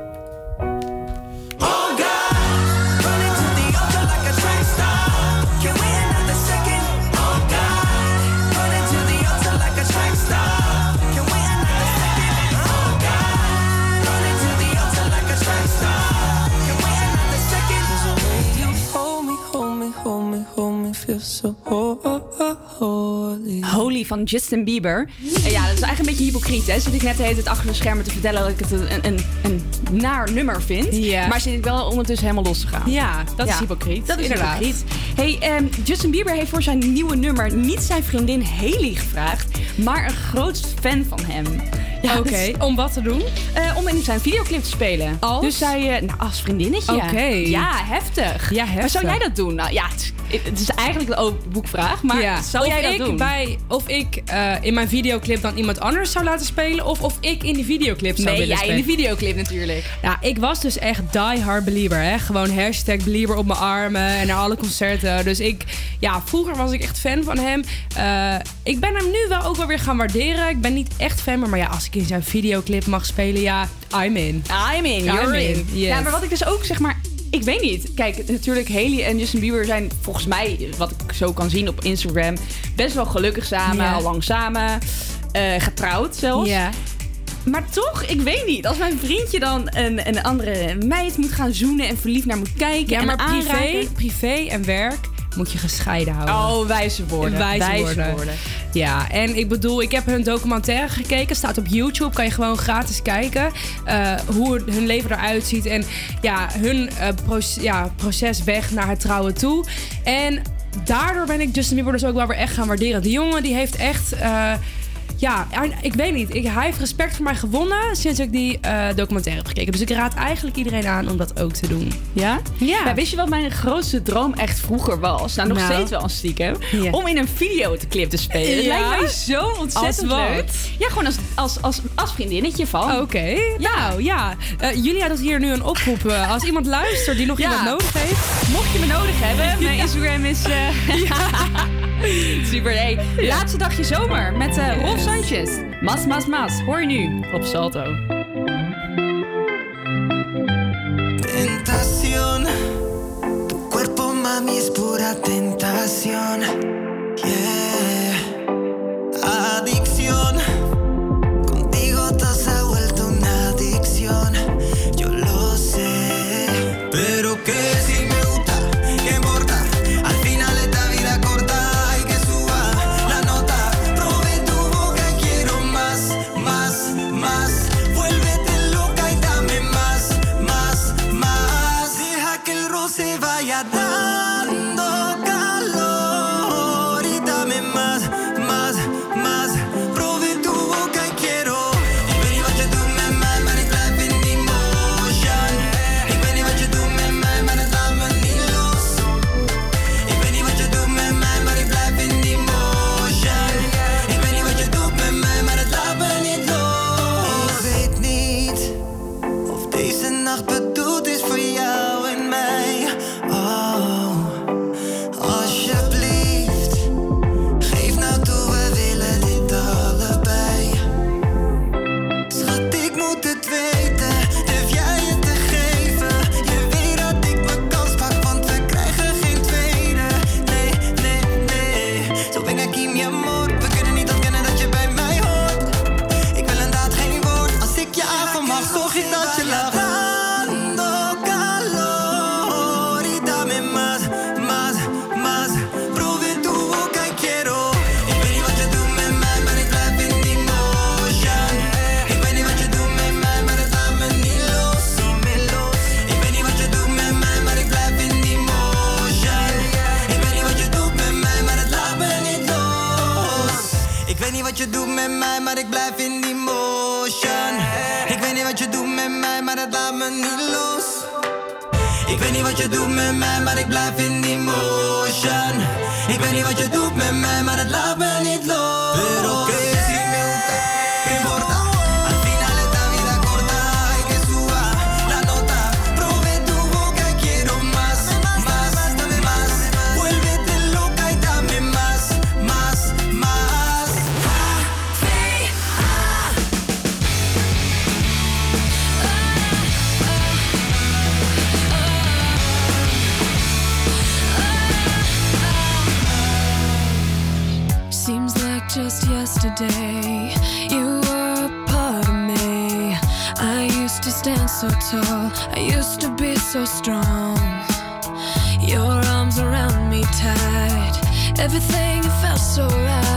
Holy. Van Justin Bieber. En ja, dat is eigenlijk een beetje hypocriet. Hè? Zit ik net de hele tijd achter de schermen te vertellen dat ik het een, een, een naar nummer vind. Maar zit ik wel ondertussen helemaal los te gaan. Ja, dat is hypocriet, Dat is inderdaad. hypocriet. Hey, ehm, Justin Bieber heeft voor zijn nieuwe nummer niet zijn vriendin Haley gevraagd, maar een groot fan van hem. Ja, Oké, dus- om wat te doen? eh, om in zijn videoclip te spelen. Als? Dus zij, eh, nou, als vriendinnetje. Oké. Ja, heftig. Ja, Maar zou jij dat doen? Nou ja, het, het is eigenlijk een boekvraag, maar Ja. zou jij dat ik doen? Bij, of ik eh, in mijn videoclip dan iemand anders zou laten spelen... of of ik in die videoclip zou Nee, willen jij in spelen. de videoclip natuurlijk. Ja, ik was dus echt die hard believer. Hè? Gewoon hashtag believer op mijn armen en naar alle concerten. Dus ik, ja, vroeger was ik echt fan van hem. Ik ben hem nu wel ook wel weer gaan waarderen. Ik ben niet echt fan, maar ja, als ik in zijn videoclip mag spelen, ja, I'm in. I'm in, I'm you're in. Yes. Ja, maar wat ik dus ook zeg maar... Ik weet niet. Kijk, natuurlijk, Haley en Justin Bieber zijn volgens mij, wat ik zo kan zien op Instagram, best wel gelukkig samen, al lang samen. eh, getrouwd zelfs. Ja. Maar toch, ik weet niet. Als mijn vriendje dan een, een andere meid moet gaan zoenen en verliefd naar moet kijken. Ja, en maar privé, aanraken. privé en werk moet je gescheiden houden. Oh, wijze woorden. Wijze, worden. woorden. Ja, en ik bedoel, ik heb hun documentaire gekeken. Staat op YouTube, kan je gewoon gratis kijken eh, hoe hun leven eruit ziet. En ja, hun uh, proces, ja, proces weg naar het trouwen toe. En daardoor ben ik Justin Bieber dus ook wel weer echt gaan waarderen. Die jongen die heeft echt... Eh, ja, ik weet niet. Ik, hij heeft respect voor mij gewonnen sinds ik die eh, documentaire heb gekeken. Dus ik raad eigenlijk iedereen aan om dat ook te doen. Ja? Ja. ja wist je wat mijn grootste droom echt vroeger was? Nou, nog nou. steeds wel een stiekem. Om in een videoclip te spelen. Het lijkt mij zo ontzettend als leuk. Ja, gewoon als, als, als, als vriendinnetje van. Oké. Nou, ja. Eh, uh, Julia doet hier nu een oproep. Eh, als iemand luistert die nog iemand nodig heeft. Mocht je me nodig hebben, mijn Instagram is... Super, hey. Laatste dagje zomer met uh, Rolf Sanchez. Mas, mas, mas. Hoor je nu op Salto. Tentación. Tu cuerpo, mami, es pura tentación. Yeah. Adicción. so strong. Your arms around me tight. Everything felt so right.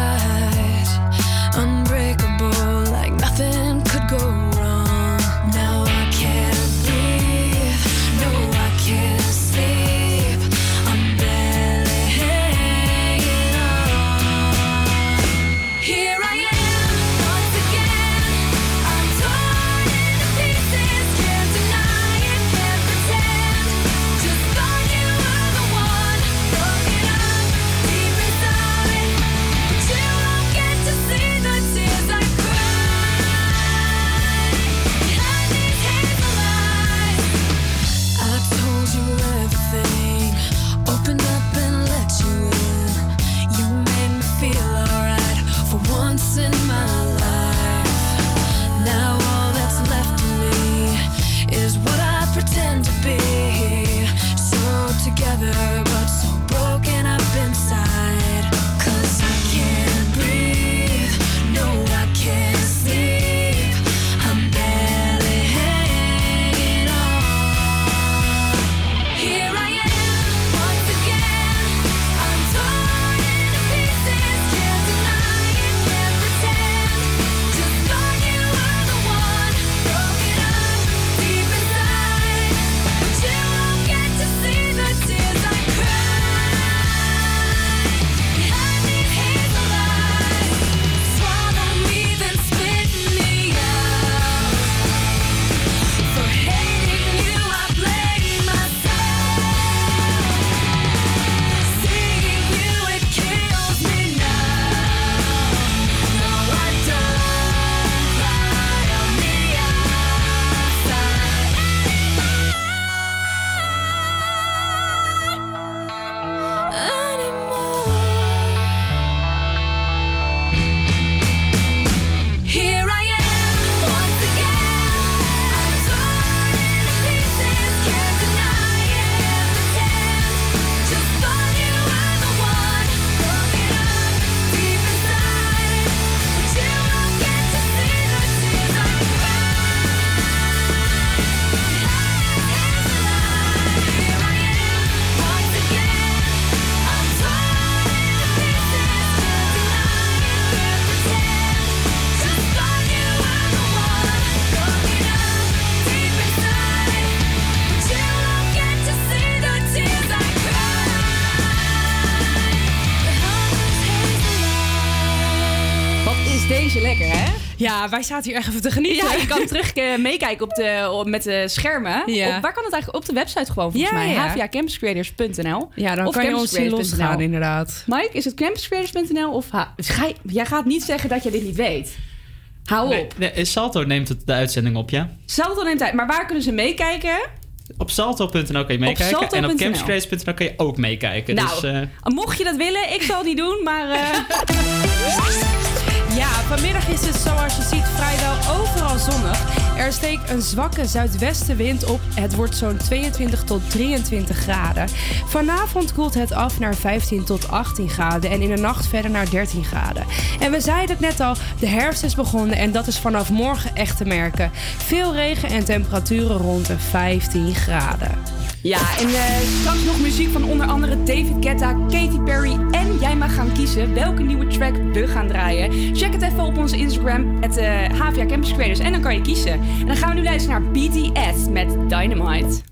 Wij zaten hier echt even te genieten. Ja, je kan terug eh, meekijken op de, op- met de schermen. Ja. Op, waar kan het eigenlijk? Op de website gewoon, volgens Ja, mij. ja. hvacampuscreators.nl Ja, dan Of kan je ons zien losgaan, inderdaad. Mike, is het campuscreators.nl of... Ha Ga je- jij gaat niet zeggen dat je dit niet weet. Hou Nee, op. nee, Salto neemt het de uitzending op, ja. Salto neemt tijd. Maar waar kunnen ze meekijken? Op salto.nl kan je meekijken. en op campuscreators.nl kan je ook meekijken. Nou, Dus, eh, mocht je dat willen, ik zal het niet doen, maar... eh, Ja, vanmiddag is het zoals je ziet vrijwel overal zonnig. Er steekt een zwakke zuidwestenwind op. Het wordt zo'n 22 tot 23 graden. Vanavond koelt het af naar 15 tot 18 graden en in de nacht verder naar 13 graden. En we zeiden het net al, de herfst is begonnen en dat is vanaf morgen echt te merken. Veel regen en temperaturen rond de 15 graden. Ja, en eh, straks nog muziek van onder andere David Guetta, Katy Perry. En jij mag gaan kiezen welke nieuwe track we gaan draaien. Check het even op onze Instagram, het eh HVA Campus Creators. En dan kan je kiezen. En dan gaan we nu luisteren naar BTS met Dynamite.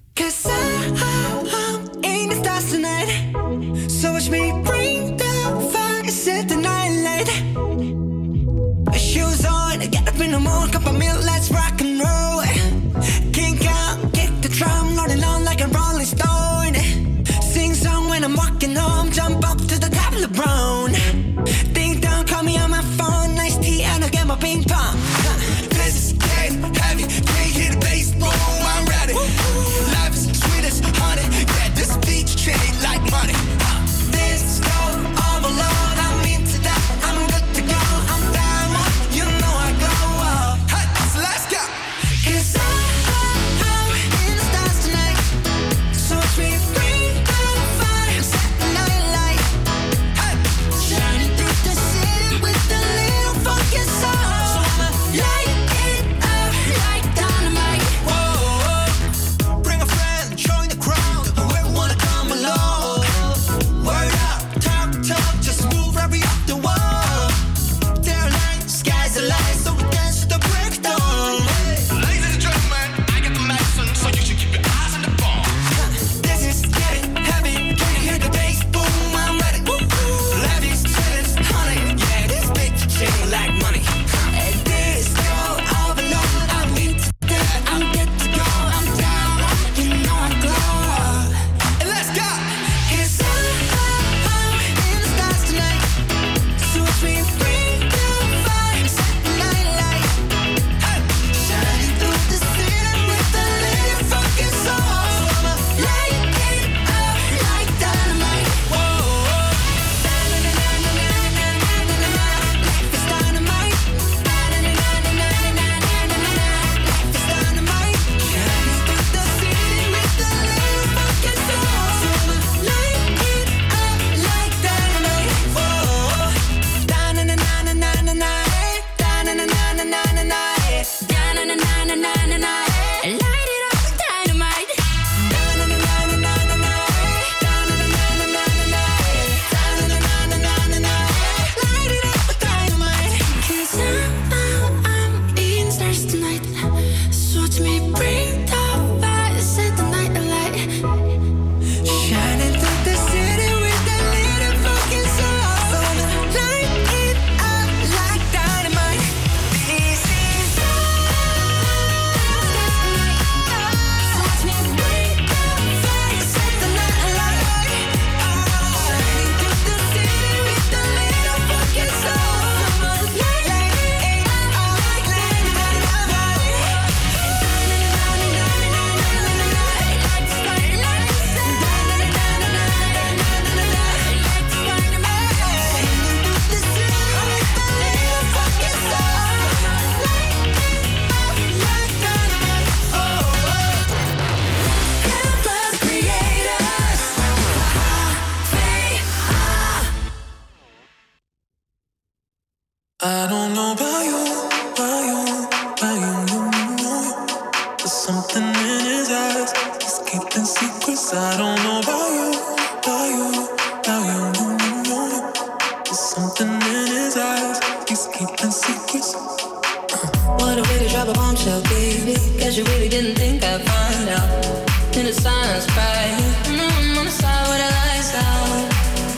So baby. Cause you really didn't think I'd find out. In the silence, right? Mm-hmm, I'm on the side where the lights out.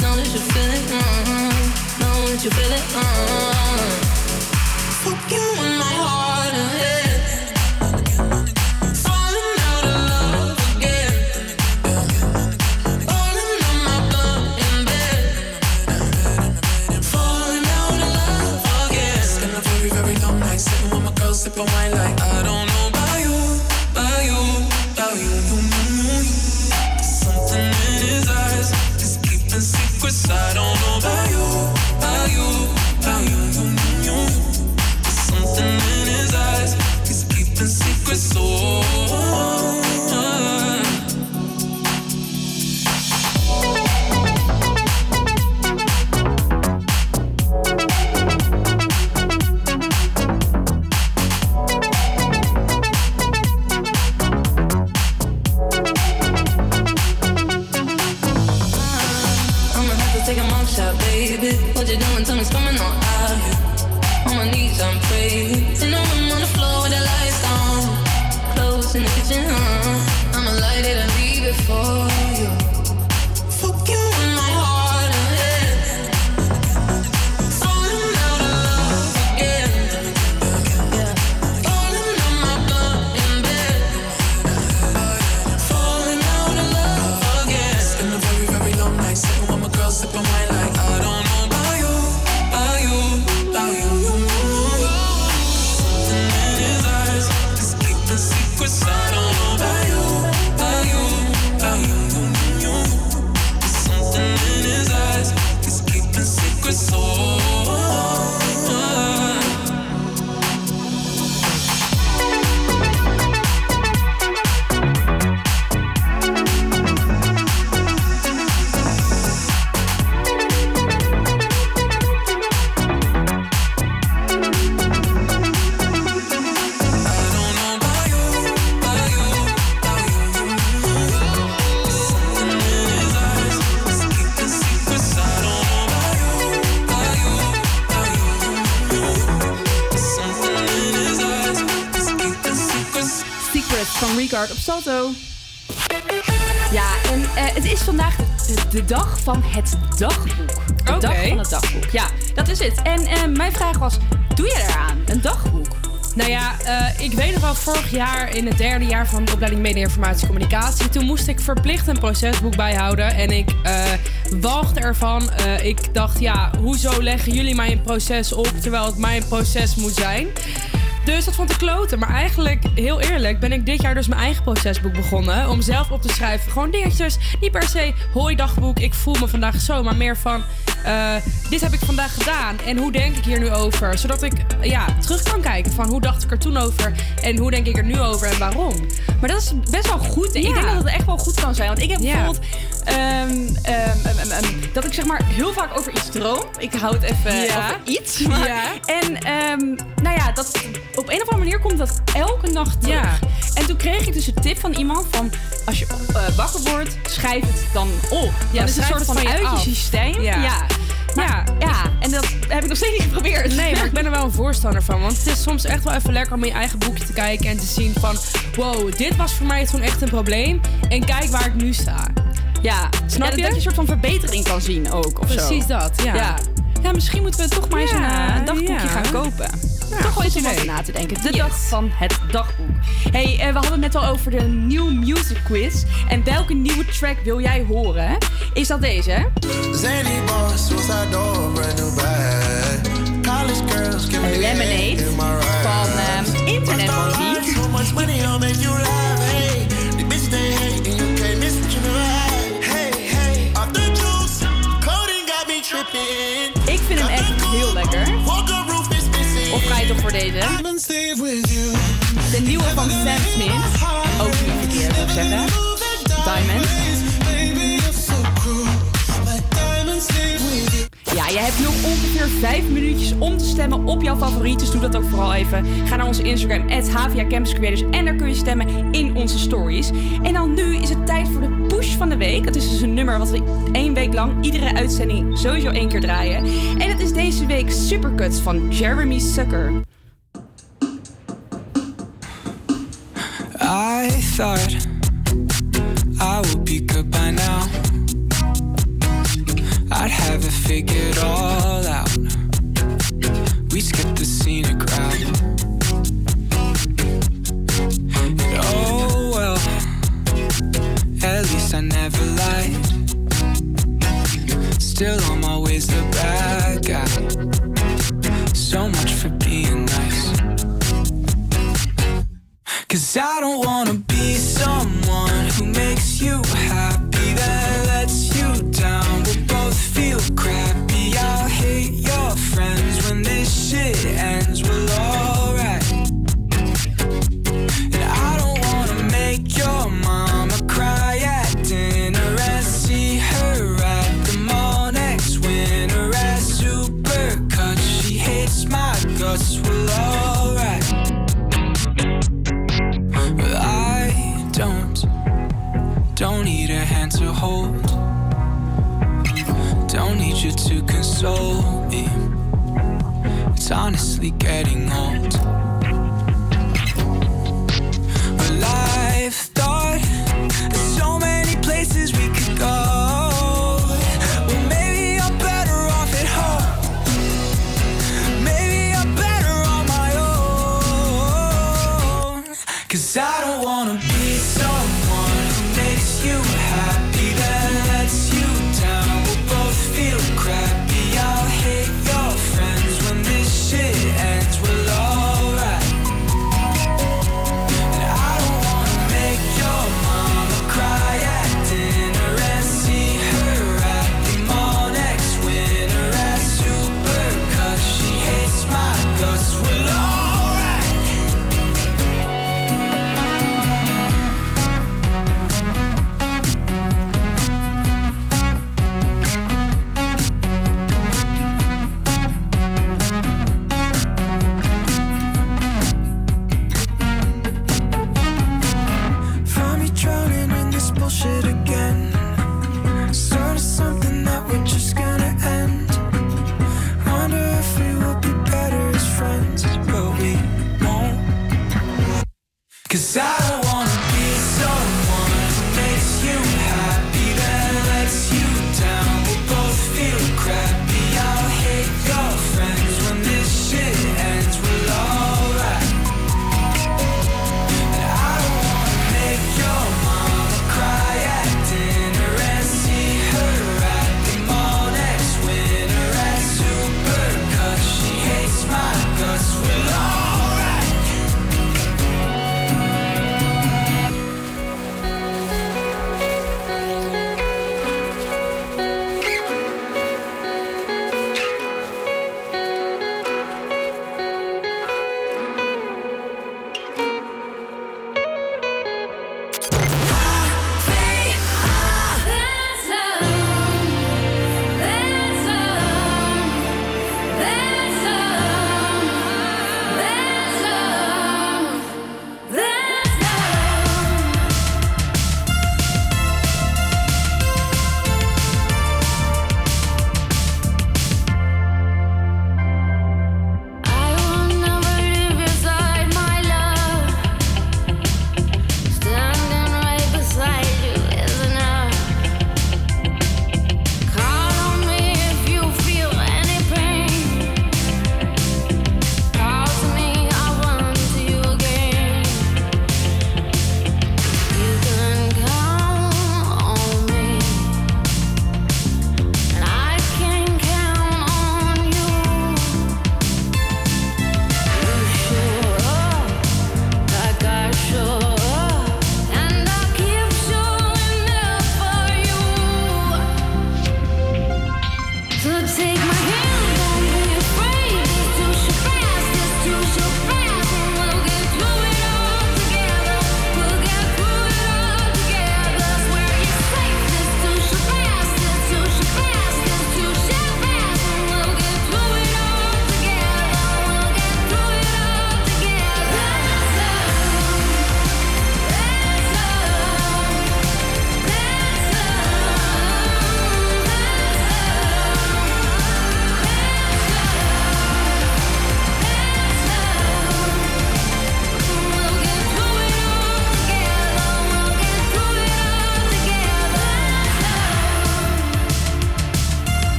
Know that you feel it, mm-hmm. Know that you feel it, mm-hmm. Fucking in my heart and head. sipping wine in het derde jaar van de opleiding Media Informatie Communicatie, toen moest ik verplicht een procesboek bijhouden. En ik eh walgde ervan. Eh, ik dacht, ja, hoezo leggen jullie mij een proces op terwijl het mijn proces moet zijn? Dus dat vond ik kloten. Maar eigenlijk, heel eerlijk, ben ik dit jaar dus mijn eigen procesboek begonnen. Om zelf op te schrijven. Gewoon dingetjes. Niet per se, hoi dagboek, ik voel me vandaag zo. Maar meer van, eh, dit heb ik vandaag gedaan. En hoe denk ik hier nu over? Zodat ik ja, terug kan kijken van hoe dacht ik er toen over. En hoe denk ik er nu over en waarom. Maar dat is best wel goed. Ik denk dat het echt wel goed kan zijn. Want ik heb Ja. bijvoorbeeld ehm, ehm, ehm, dat ik zeg maar heel vaak over iets droom. Ik hou het even Ja. over iets. Maar. En nou ja, dat, op een of andere manier komt dat elke nacht terug. Ja. En toen kreeg ik dus een tip van iemand van als je eh, wakker wordt, schrijf het dan op. Ja, dat is een soort van van je uit je af. systeem. Ja. En dat heb ik nog steeds niet geprobeerd. Nee, maar ik ben er wel een voorstander van. Want het is soms echt wel even lekker om in je eigen boekje te kijken en te zien van... Wow, dit was voor mij toen echt een probleem. En kijk waar ik nu sta. Ja, Snap Ja, dat- je? Dat je een soort van verbetering kan zien ook. Of zo. Precies dat, ja. ja. Ja, misschien moeten we toch maar eens een, eh, dagboekje gaan kopen. Ja, toch wel iets om over na te denken. De Yes. dag van het dagboek. hey, eh, we hadden het net al over de New Music Quiz. En welke nieuwe track wil jij horen? Is dat deze? Zany boss, suicide door, brand new bag. College girls, give me Lemonade van ehm, Internet Monkey. So much money, I'll make you laugh. Hey, the bitch they hate, and you can't miss what you never had. Hey, hey, off the juice, coding got me tripping. De nieuwe van Sam Smith. Ook niet verkeerd, zou ik zeggen. Diamond. Ja, je hebt nog ongeveer 5 minuutjes om te stemmen op jouw favoriet. Dus doe dat ook vooral even. Ga naar onze Instagram, HVA Campus Creators. En daar kun je stemmen in onze stories. En dan nu is het tijd voor de push van de week. Het is dus een nummer wat we één week lang, iedere uitzending, sowieso één keer draaien. En het is deze week Supercuts van Jeremy Sucker. I thought I would be good by now. I'd have it figured all out. We skipped the scenic route. And oh well, at least I never lied. Still on my ways the bad guy. So much for being Cause I don't wanna be someone who makes you happy. Eh. It's honestly getting old. Cause I don't want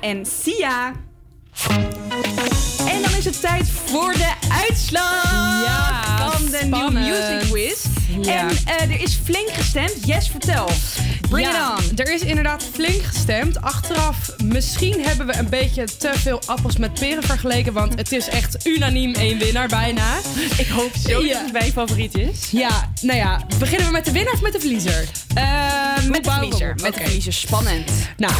En Sia. En dan is het tijd voor de uitslag Ja, van de New. Music Quiz. Ja. En eh, er is flink gestemd. Yes, vertel. Bring Ja, it on. Er is inderdaad flink gestemd. Achteraf, misschien hebben we een beetje te veel appels met peren vergeleken. Want het is echt unaniem één winnaar bijna. Ik hoop zo dat het mijn favoriet is. Ja, nou ja. Beginnen we met de winnaar of met de verliezer? Eh, met de verliezer. Met de verliezer. Spannend. Nou.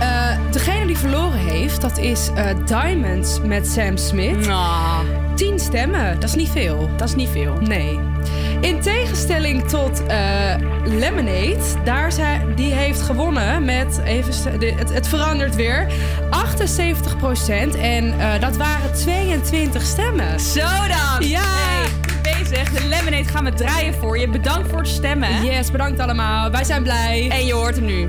Eh, degene die verloren heeft, dat is eh, Diamonds met Sam Smith. Nou. Tien stemmen, dat is niet veel. Dat is niet veel. Nee. In tegenstelling tot eh, Lemonade, daar zij, die heeft gewonnen met, even, het, het verandert weer, 78% En eh, dat waren 22 stemmen. Zo dan. Ja. Hey, goed bezig. De Lemonade gaan we draaien voor je. Bedankt voor het stemmen. Yes, bedankt allemaal. Wij zijn blij. En je hoort hem nu.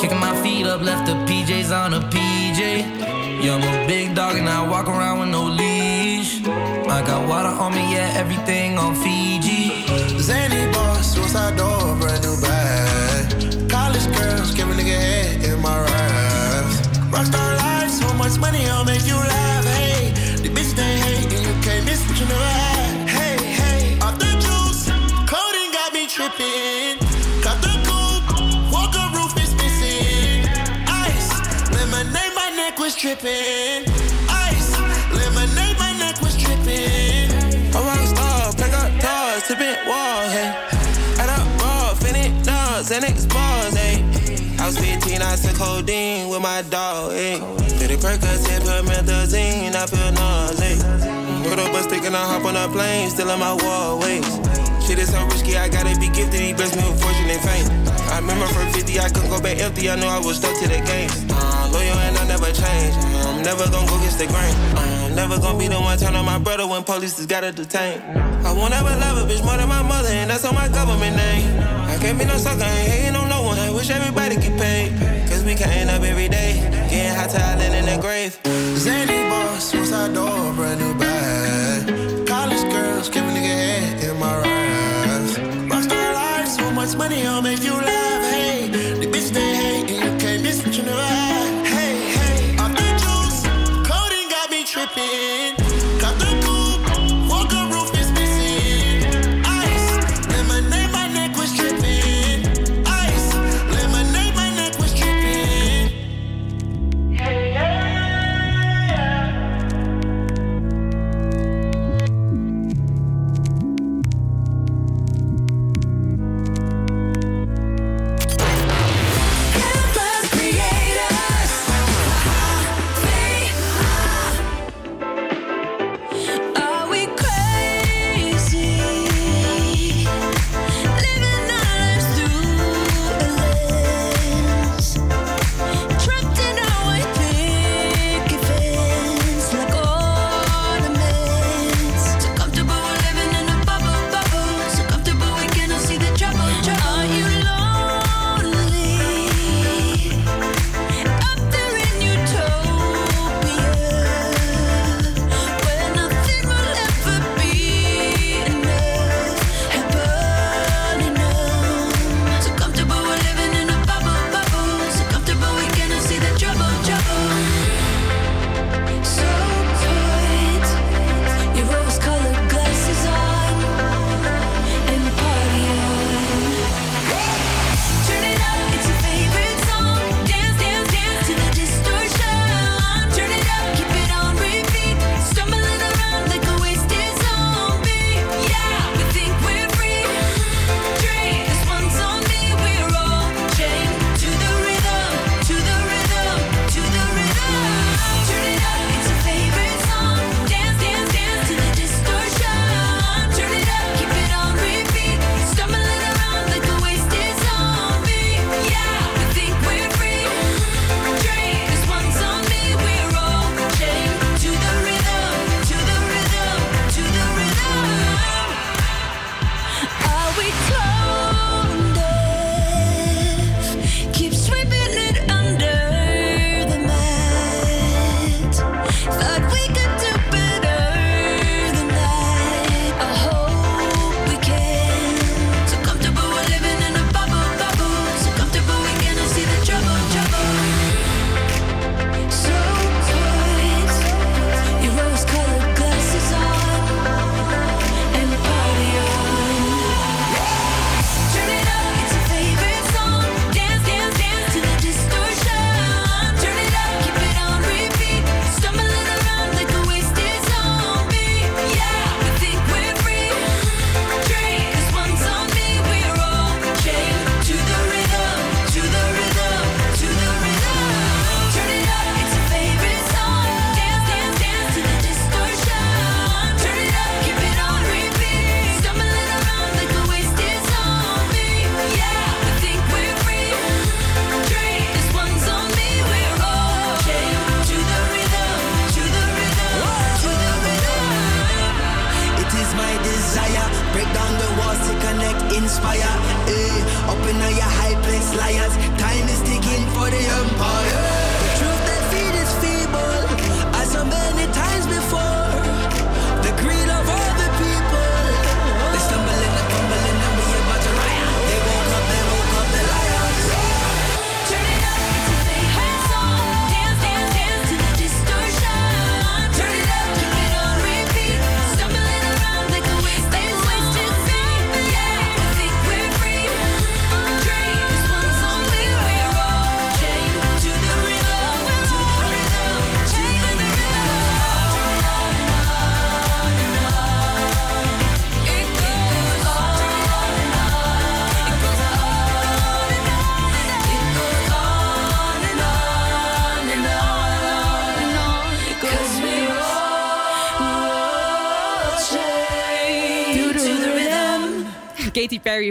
Kicking my feet up, left the PJs on a PJ. Yeah, I'm a big dog and I walk around with no leash. I got water on me, yeah, everything on Fiji. Zany boss, suicide door, brand new bag. College girls, give a nigga head in my raps. Rockstar life, so much money, I'll make you laugh. Hey, the bitch they hate, and you can't miss what you never had. Hey, hey, off the juice, coding got me tripping. Tripping. Ice, lemonade, my neck was tripping. A rock star, pack up doors, tipping walls, hey. Add up raw, finish nuts, and bars, hey. I was 15, I took codeine with my dog, hey. Did it Percocet, methazine, I feel nauseous. Put up a stick and I hop on a plane, still in my wallways. Shit is so risky, I gotta be gifted, he blessed me remember from 50, I couldn't go back empty, I knew I was stuck to the game. Uh, loyal and I never change, I'm never gonna go against the grain. Uh, I'm never gonna be the one turn on my brother when police just gotta detain. I won't ever love a bitch more than my mother, and that's on my government name. I can't be no sucker, ain't hating on no one. I wish everybody get paid, cause we can end up every day, getting hot talent in the grave. Zany boss, suicide door, brand new bag. College girls, give a nigga head in my so much money, I'll make you laugh.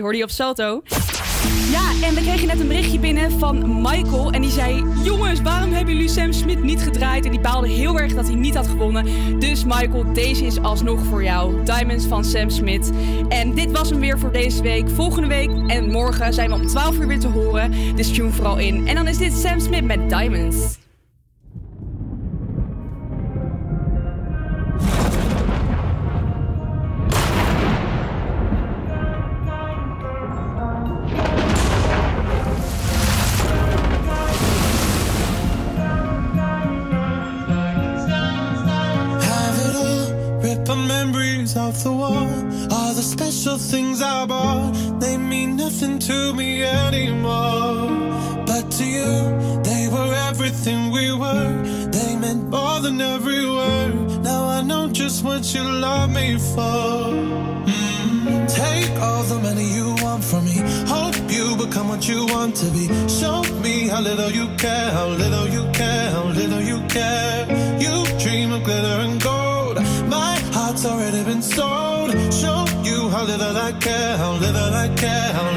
hoorde op Salto. Ja, en we kregen net een berichtje binnen van Michael. En die zei: Jongens, waarom hebben jullie Sam Smit niet gedraaid? En die baalde heel erg dat hij niet had gewonnen. Dus Michael, deze is alsnog voor jou. Diamonds van Sam Smit. En dit was hem weer voor deze week. Volgende week en morgen zijn we om 12 uur weer te horen. Dus tune vooral in. En dan is dit Sam Smit met Diamonds. care.